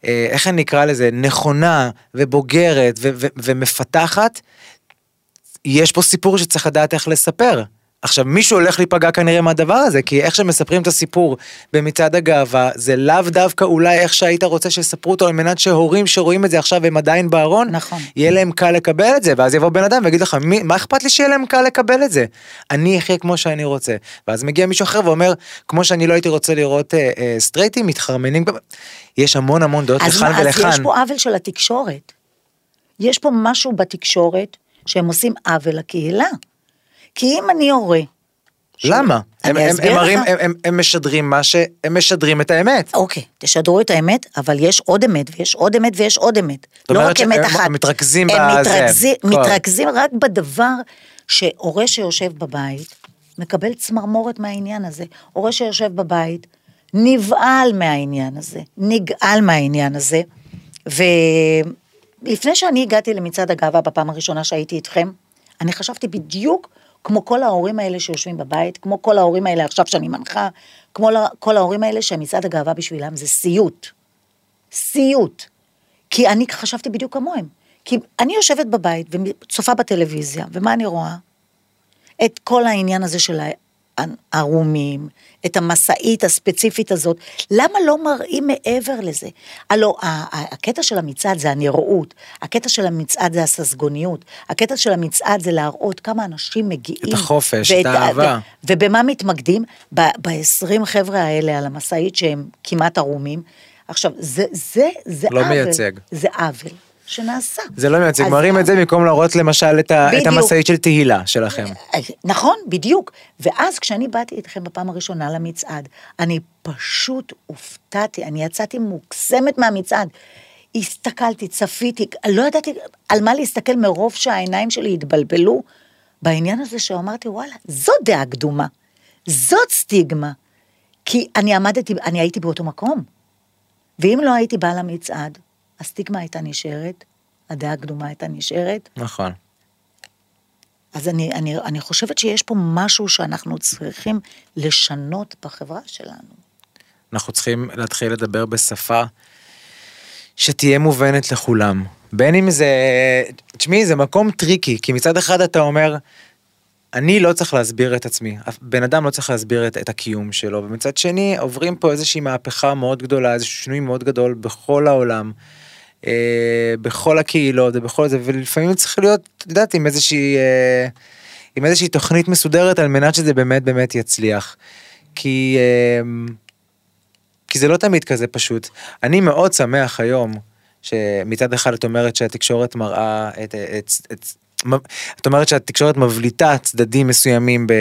אה, איך אני אקרא לזה, נכונה ובוגרת ו- ו- ומפתחת, יש פה סיפור שצריך לדעת איך לספר. עכשיו מישהו הולך להיפגע כנראה מהדבר הזה כי איך שמספרים את הסיפור במצעד הגאווה זה לאו דווקא אולי איך שהיית רוצה שיספרו אותו על מנת שהורים שרואים את זה עכשיו הם עדיין בארון נכון. יהיה להם קל לקבל את זה ואז יבוא בן אדם ויגיד לך מי, מה אכפת לי שיהיה להם קל לקבל את זה אני אחיה כמו שאני רוצה ואז מגיע מישהו אחר ואומר כמו שאני לא הייתי רוצה לראות אה, אה, סטרייטים מתחרמנים יש המון המון דעות לכאן מה- אז ולכאן. יש פה עוול של התקשורת. יש פה משהו בתקשורת שהם עושים עוול לקהילה. כי אם אני הורה... ש- למה? הם, הם, הם, מראים, לך. הם, הם, הם משדרים מה שהם משדרים את האמת. אוקיי, תשדרו את האמת, אבל יש עוד אמת, ויש עוד אמת, ויש עוד אמת. לא רק אמת אחת. הם מתרכזים הם בזה. מתרכזים. מתרכזים רק בדבר שהורה שיושב בבית, מקבל צמרמורת מהעניין הזה. הורה שיושב בבית, נבהל מהעניין הזה, נגעל מהעניין הזה. ולפני שאני הגעתי למצעד הגאווה בפעם הראשונה שהייתי איתכם, אני חשבתי בדיוק כמו כל ההורים האלה שיושבים בבית, כמו כל ההורים האלה עכשיו שאני מנחה, כמו כל ההורים האלה שמצעד הגאווה בשבילם זה סיוט. סיוט. כי אני חשבתי בדיוק כמוהם. כי אני יושבת בבית וצופה בטלוויזיה, ומה אני רואה? את כל העניין הזה של הערומים, את המשאית הספציפית הזאת. למה לא מראים מעבר לזה? הלו, הקטע של המצעד זה הנראות, הקטע של המצעד זה הססגוניות, הקטע של המצעד זה להראות כמה אנשים מגיעים. את החופש, ואת את האהבה. ו- ובמה מתמקדים? ב-20 חבר'ה האלה על המשאית שהם כמעט ערומים. עכשיו, זה, זה, זה לא עוול. מייצג. זה עוול שנעשה. זה לא מייצג, מראים את זה במקום להראות למשל את, ה, את. המשאית של תהילה שלכם. נכון, בדיוק. ואז כשאני באתי איתכם בפעם הראשונה למצעד, אני פשוט הופתעתי, אני יצאתי מוקסמת מהמצעד. הסתכלתי, צפיתי, לא ידעתי על מה להסתכל מרוב שהעיניים שלי התבלבלו בעניין הזה שאמרתי, וואלה, זאת דעה קדומה, זאת סטיגמה. כי אני עמדתי, אני הייתי באותו מקום. ואם לא הייתי באה למצעד, הסטיגמה הייתה נשארת, הדעה הקדומה הייתה נשארת, נכון. אז אני, אני, אני חושבת שיש פה משהו שאנחנו צריכים לשנות בחברה שלנו. אנחנו צריכים להתחיל לדבר בשפה שתהיה מובנת לכולם. בין אם זה, תשמעי, זה מקום טריקי, כי מצד אחד אתה אומר, אני לא צריך להסביר את עצמי, בן אדם לא צריך להסביר את, את הקיום שלו, ומצד שני עוברים פה איזושהי מהפכה מאוד גדולה, איזשהו שינוי מאוד גדול בכל העולם, אה, בכל הקהילות ובכל זה, ולפעמים צריך להיות, את יודעת, עם איזושהי, אה, עם איזושהי תוכנית מסודרת על מנת שזה באמת באמת יצליח. כי, אה, כי זה לא תמיד כזה פשוט. אני מאוד שמח היום, שמצד אחד את אומרת שהתקשורת מראה את, את, את, אומרת שהתקשורת מבליטה צדדים מסוימים ב,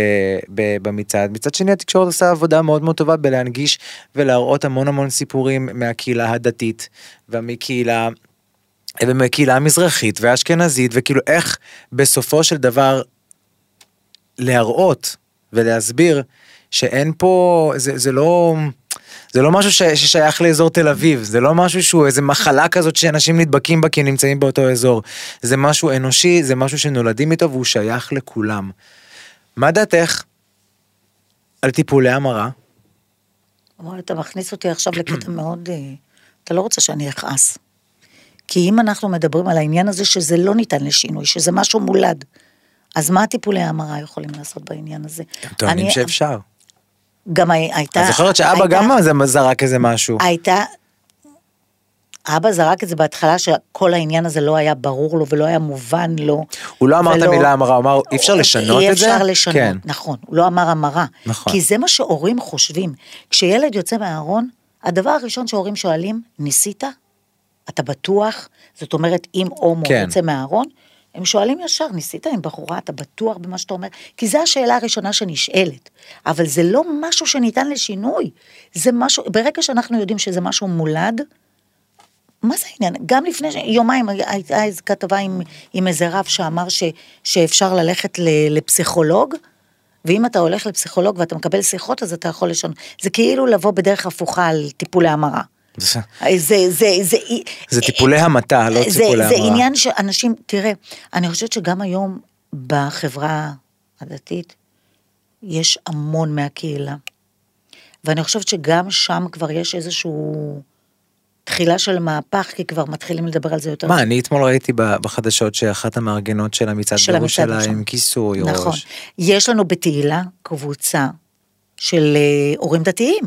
ב, במצעד, מצד שני התקשורת עושה עבודה מאוד מאוד טובה בלהנגיש ולהראות המון המון סיפורים מהקהילה הדתית ומקהילה ומהקהילה המזרחית והאשכנזית וכאילו איך בסופו של דבר להראות ולהסביר שאין פה זה, זה לא זה לא משהו ש, ששייך לאזור תל אביב זה לא משהו שהוא איזה מחלה כזאת שאנשים נדבקים בה כי הם נמצאים באותו אזור זה משהו אנושי זה משהו שנולדים איתו והוא שייך לכולם. מה דעתך על טיפולי המרה? וואי, אתה מכניס אותי עכשיו לקטע מאוד... אה, אתה לא רוצה שאני אכעס. כי אם אנחנו מדברים על העניין הזה שזה לא ניתן לשינוי, שזה משהו מולד, אז מה הטיפולי ההמרה יכולים לעשות בעניין הזה? הם טוענים אני- שאפשר. גם הי- הייתה... את זוכרת שאבא הייתה- גם זה זרק איזה משהו. הייתה... אבא זרק את זה בהתחלה, שכל העניין הזה לא היה ברור לו ולא היה מובן לו. הוא לא אמר את ולא- המילה המרה, הוא אמר אי אפשר לשנות אי את זה? אפשר לשנות, כן. נכון, הוא לא אמר המרה. נכון. כי זה מה שהורים חושבים. כשילד יוצא מהארון, הדבר הראשון שהורים שואלים, ניסית? אתה בטוח? זאת אומרת, אם הומו כן. יוצא מהארון, הם שואלים ישר, ניסית עם בחורה, אתה בטוח במה שאתה אומר? כי זו השאלה הראשונה שנשאלת. אבל זה לא משהו שניתן לשינוי. זה משהו, ברגע שאנחנו יודעים שזה משהו מולד, מה זה העניין? גם לפני יומיים הייתה איזו כתבה עם, עם איזה רב שאמר ש, שאפשר ללכת לפסיכולוג, ואם אתה הולך לפסיכולוג ואתה מקבל שיחות, אז אתה יכול לשנות. זה כאילו לבוא בדרך הפוכה על טיפולי המרה. זה- זה, זה, זה, זה טיפולי המתה, לא זה, טיפולי זה המרה. עניין שאנשים, תראה, אני חושבת שגם היום בחברה הדתית, יש המון מהקהילה. ואני חושבת שגם שם כבר יש איזשהו תחילה של מהפך, כי כבר מתחילים לדבר על זה יותר. מה, אני אתמול ראיתי בחדשות שאחת המארגנות של המצעד. עם כיסוי נכון. ראש. יש לנו בתהילה קבוצה של אה, הורים דתיים,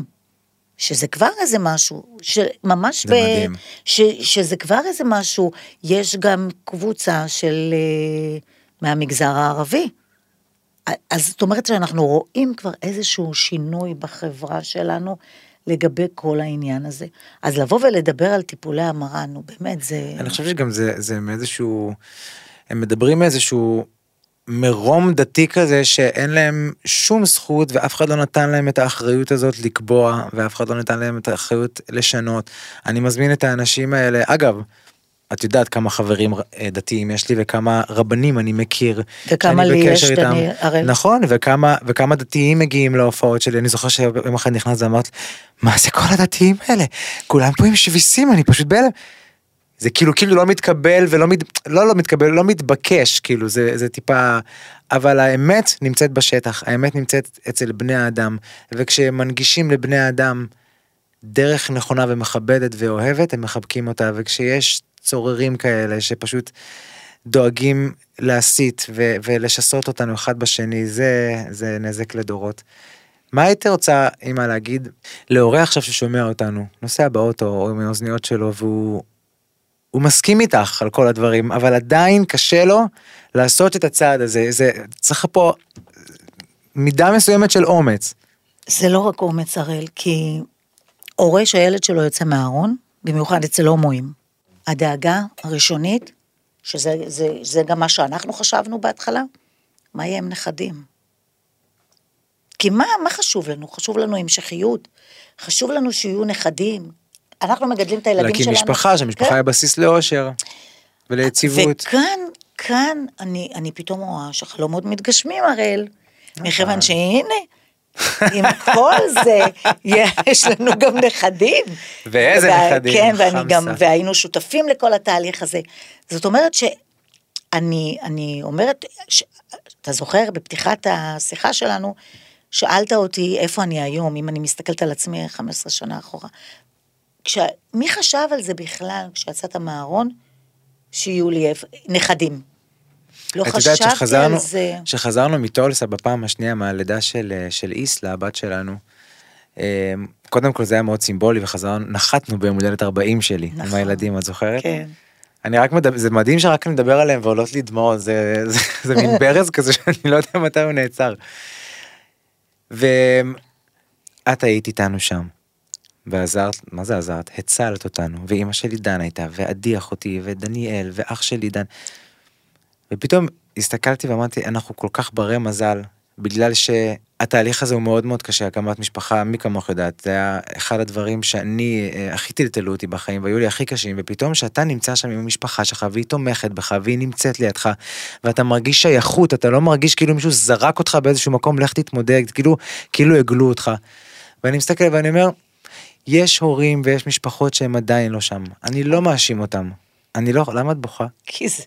שזה כבר איזה משהו, שממש זה מדהים. ש, שזה כבר איזה משהו, יש גם קבוצה של, אה, מהמגזר הערבי. אז זאת אומרת שאנחנו רואים כבר איזשהו שינוי בחברה שלנו לגבי כל העניין הזה. אז לבוא ולדבר על טיפולי המרה, נו באמת, זה... אני חושב שגם זה, זה מאיזשהו, הם מדברים מאיזשהו מרום דתי כזה שאין להם שום זכות ואף אחד לא נתן להם את האחריות הזאת לקבוע ואף אחד לא נתן להם את האחריות לשנות. אני מזמין את האנשים האלה, אגב, את יודעת כמה חברים אה, דתיים יש לי וכמה רבנים אני מכיר. וכמה לי יש, איתם. דני הראל. נכון, וכמה, וכמה דתיים מגיעים להופעות שלי, אני זוכר שיום אחד נכנס ואמרת, מה זה כל הדתיים האלה? כולם פה עם שביסים, אני פשוט בהלם. זה כאילו כאילו לא מתקבל ולא מת, לא לא מתקבל לא מתבקש כאילו זה זה טיפה אבל האמת נמצאת בשטח האמת נמצאת אצל בני האדם וכשמנגישים לבני האדם דרך נכונה ומכבדת ואוהבת הם מחבקים אותה וכשיש צוררים כאלה שפשוט דואגים להסית ו- ולשסות אותנו אחד בשני זה זה נזק לדורות. מה היית רוצה אמא להגיד להורה עכשיו ששומע אותנו נוסע באוטו או עם האוזניות שלו והוא הוא מסכים איתך על כל הדברים, אבל עדיין קשה לו לעשות את הצעד הזה. זה צריך פה מידה מסוימת של אומץ. זה לא רק אומץ הראל, כי הורה שהילד שלו יוצא מהארון, במיוחד אצל הומואים, הדאגה הראשונית, שזה זה, זה גם מה שאנחנו חשבנו בהתחלה, מה יהיה עם נכדים? כי מה, מה חשוב לנו? חשוב לנו המשכיות, חשוב לנו שיהיו נכדים. אנחנו מגדלים את הילדים להקים שלנו. משפחה, שהמשפחה כן. היא בסיס לאושר וליציבות. וכאן, כאן אני, אני פתאום רואה שחלומות מתגשמים, הראל, מכיוון שהנה, עם כל זה, יש לנו גם נכדים. ואיזה וה- נכדים, כן, ואני גם, חמסה. והיינו שותפים לכל התהליך הזה. זאת אומרת שאני אני אומרת, ש, אתה זוכר, בפתיחת השיחה שלנו, שאלת אותי איפה אני היום, אם אני מסתכלת על עצמי 15 שנה אחורה. כש, מי חשב על זה בכלל כשיצאת מהארון, שיהיו לי נכדים? לא חשבתי על זה. שחזרנו מטולסה בפעם השנייה מהלידה של, אה, של איסלה, הבת שלנו. אה, קודם כל זה היה מאוד סימבולי וחזרנו, נחתנו ביום הולדת 40 שלי עם נכון. הילדים, את זוכרת? כן. אני רק מדבר, זה מדהים שרק אני מדבר עליהם ועולות לי דמעות, זה, זה, זה מין ברז כזה שאני לא יודע מתי הוא נעצר. ואת היית איתנו שם, ועזרת, מה זה עזרת? הצלת אותנו, ואימא שלי דן הייתה, ועדי אחותי, ודניאל, ואח שלי דן. ופתאום הסתכלתי ואמרתי, אנחנו כל כך ברי מזל, בגלל שהתהליך הזה הוא מאוד מאוד קשה, הקמת משפחה, מי כמוך יודעת, זה היה אחד הדברים שאני, אה, הכי טלטלו אותי בחיים, והיו לי הכי קשים, ופתאום שאתה נמצא שם עם המשפחה שלך, והיא תומכת בך, והיא נמצאת לידך, ואתה מרגיש שייכות, אתה לא מרגיש כאילו מישהו זרק אותך באיזשהו מקום, לך תתמודד, כאילו, כאילו הגלו אותך. ואני מסתכל ואני אומר, יש הורים ויש משפחות שהם עדיין לא שם, אני לא מאשים אותם. אני לא, למה את בוכה? כי זה...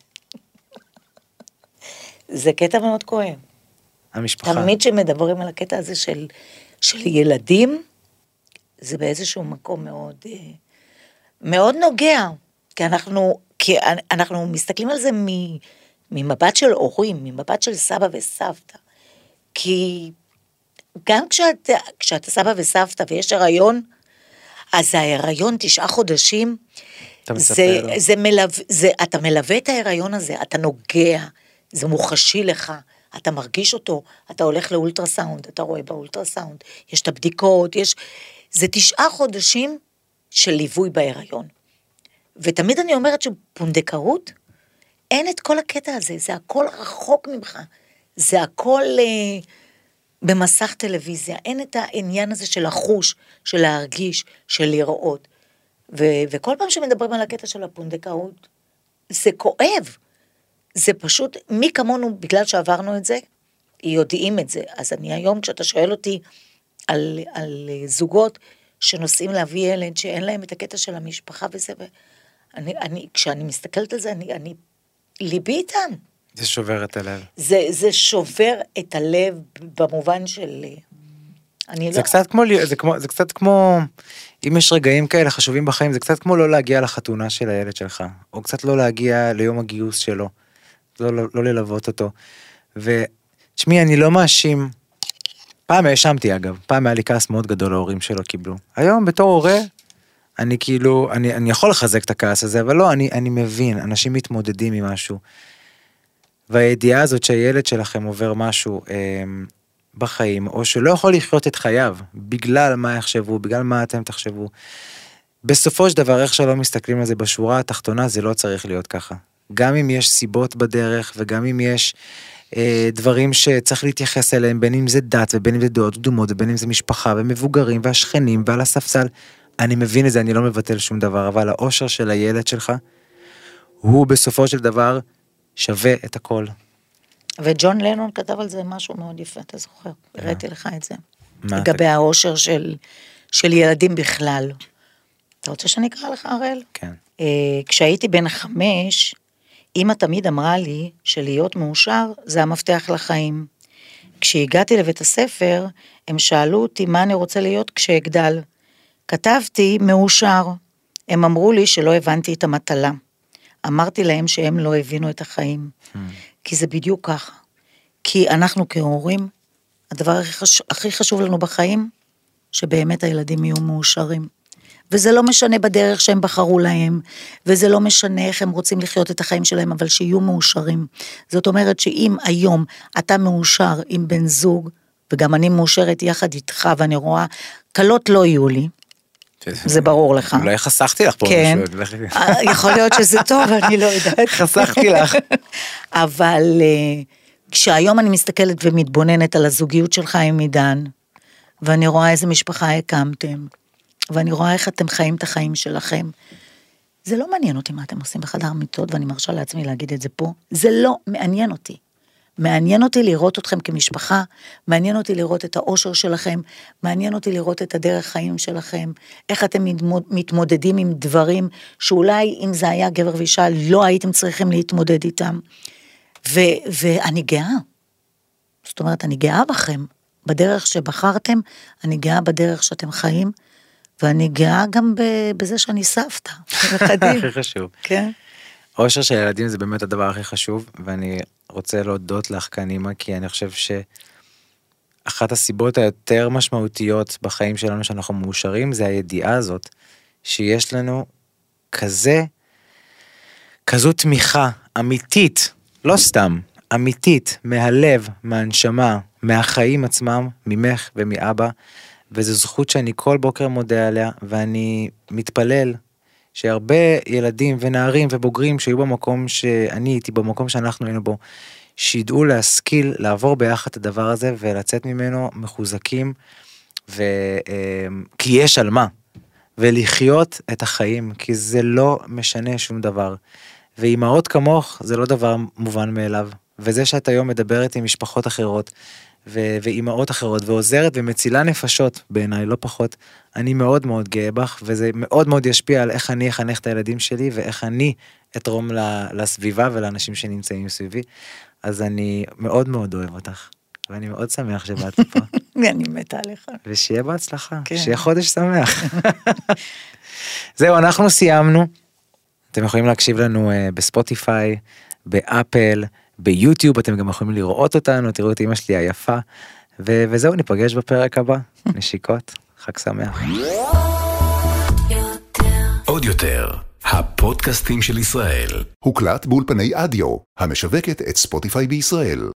זה קטע מאוד כואב. המשפחה. תמיד כשמדברים על הקטע הזה של, של ילדים, זה באיזשהו מקום מאוד, אה, מאוד נוגע. כי אנחנו, כי אנחנו מסתכלים על זה מ, ממבט של הורים, ממבט של סבא וסבתא. כי גם כשאתה, כשאתה סבא וסבתא ויש הריון, אז ההיריון תשעה חודשים, אתה זה. זה מלו... זה, אתה מלווה את ההיריון הזה, אתה נוגע, זה מוחשי לך, אתה מרגיש אותו, אתה הולך לאולטרסאונד, אתה רואה באולטרסאונד, יש את הבדיקות, יש... זה תשעה חודשים של ליווי בהיריון. ותמיד אני אומרת שפונדקאות, אין את כל הקטע הזה, זה הכל רחוק ממך, זה הכל אה, במסך טלוויזיה, אין את העניין הזה של לחוש, של להרגיש, של לראות. ו- וכל פעם שמדברים על הקטע של הפונדקאות, זה כואב. זה פשוט, מי כמונו, בגלל שעברנו את זה, יודעים את זה. אז אני היום, כשאתה שואל אותי על, על זוגות שנוסעים להביא ילד, שאין להם את הקטע של המשפחה וזה, ואני, אני, כשאני מסתכלת על זה, אני, אני ליבי איתם. זה שובר את הלב. זה, זה שובר את הלב במובן של... אני זה לא... קצת כמו, זה כמו, זה קצת כמו, אם יש רגעים כאלה חשובים בחיים, זה קצת כמו לא להגיע לחתונה של הילד שלך, או קצת לא להגיע ליום הגיוס שלו, לא, לא, לא ללוות אותו. ותשמעי, אני לא מאשים, פעם האשמתי אגב, פעם היה לי כעס מאוד גדול להורים שלא קיבלו. היום בתור הורה, אני כאילו, אני, אני יכול לחזק את הכעס הזה, אבל לא, אני, אני מבין, אנשים מתמודדים עם משהו. והידיעה הזאת שהילד שלכם עובר משהו אה, בחיים, או שלא יכול לחיות את חייו, בגלל מה יחשבו, בגלל מה אתם תחשבו. בסופו של דבר, איך שלא מסתכלים על זה בשורה התחתונה, זה לא צריך להיות ככה. גם אם יש סיבות בדרך, וגם אם יש אה, דברים שצריך להתייחס אליהם, בין אם זה דת, ובין אם זה דעות קדומות, ובין אם זה משפחה, ומבוגרים, והשכנים, ועל הספסל, אני מבין את זה, אני לא מבטל שום דבר, אבל האושר של הילד שלך, הוא בסופו של דבר שווה את הכל. וג'ון לנון כתב על זה משהו מאוד יפה, אתה זוכר? הראיתי לך את זה. מה לגבי האושר של, של ילדים בכלל. אתה רוצה שאני אקרא לך, הראל? כן. אה, כשהייתי בן חמש, אמא תמיד אמרה לי שלהיות מאושר זה המפתח לחיים. כשהגעתי לבית הספר, הם שאלו אותי מה אני רוצה להיות כשאגדל. כתבתי מאושר. הם אמרו לי שלא הבנתי את המטלה. אמרתי להם שהם לא הבינו את החיים. כי זה בדיוק ככה. כי אנחנו כהורים, הדבר הכי חשוב, הכי חשוב לנו בחיים, שבאמת הילדים יהיו מאושרים. וזה לא משנה בדרך שהם בחרו להם, וזה לא משנה איך הם רוצים לחיות את החיים שלהם, אבל שיהיו מאושרים. זאת אומרת שאם היום אתה מאושר עם בן זוג, וגם אני מאושרת יחד איתך, ואני רואה, קלות לא יהיו לי, זה ברור לך. אולי חסכתי לך פה כן, משהו. אה, יכול להיות שזה טוב, אני לא יודעת. חסכתי לך. אבל אה, כשהיום אני מסתכלת ומתבוננת על הזוגיות שלך עם עידן, ואני רואה איזה משפחה הקמתם, ואני רואה איך אתם חיים את החיים שלכם, זה לא מעניין אותי מה אתם עושים בחדר מיטות, ואני מרשה לעצמי להגיד את זה פה, זה לא מעניין אותי. מעניין אותי לראות אתכם כמשפחה, מעניין אותי לראות את האושר שלכם, מעניין אותי לראות את הדרך חיים שלכם, איך אתם מתמוד- מתמודדים עם דברים שאולי אם זה היה גבר ואישה לא הייתם צריכים להתמודד איתם. ו- ואני גאה. זאת אומרת, אני גאה בכם, בדרך שבחרתם, אני גאה בדרך שאתם חיים, ואני גאה גם בזה שאני סבתא, נכדים. הכי חשוב. כן. אושר של ילדים זה באמת הדבר הכי חשוב, ואני רוצה להודות לך כאן אימא, כי אני חושב שאחת הסיבות היותר משמעותיות בחיים שלנו שאנחנו מאושרים, זה הידיעה הזאת, שיש לנו כזה, כזו תמיכה אמיתית, לא סתם, אמיתית, מהלב, מהנשמה, מהחיים עצמם, ממך ומאבא, וזו זכות שאני כל בוקר מודה עליה, ואני מתפלל שהרבה ילדים ונערים ובוגרים שהיו במקום שאני הייתי, במקום שאנחנו היינו בו, שידעו להשכיל לעבור ביחד את הדבר הזה ולצאת ממנו מחוזקים, ו... אמ, כי יש על מה, ולחיות את החיים, כי זה לא משנה שום דבר. ואימהות כמוך זה לא דבר מובן מאליו, וזה שאת היום מדברת עם משפחות אחרות, ו- ואימהות אחרות, ועוזרת ומצילה נפשות בעיניי, לא פחות, אני מאוד מאוד גאה בך, וזה מאוד מאוד ישפיע על איך אני אחנך את הילדים שלי, ואיך אני אתרום לסביבה ולאנשים שנמצאים סביבי. אז אני מאוד מאוד אוהב אותך, ואני מאוד שמח שבאת פה, אני מתה עליך. ושיהיה בהצלחה, כן. שיהיה חודש שמח. זהו, אנחנו סיימנו. אתם יכולים להקשיב לנו uh, בספוטיפיי, באפל, ביוטיוב, אתם גם יכולים לראות אותנו, תראו את אמא שלי היפה. ו- וזהו, ניפגש בפרק הבא. נשיקות, חג שמח. עוד יותר, הפודקאסטים של ישראל. הוקלט באולפני אדיו, המשווקת את ספוטיפיי בישראל.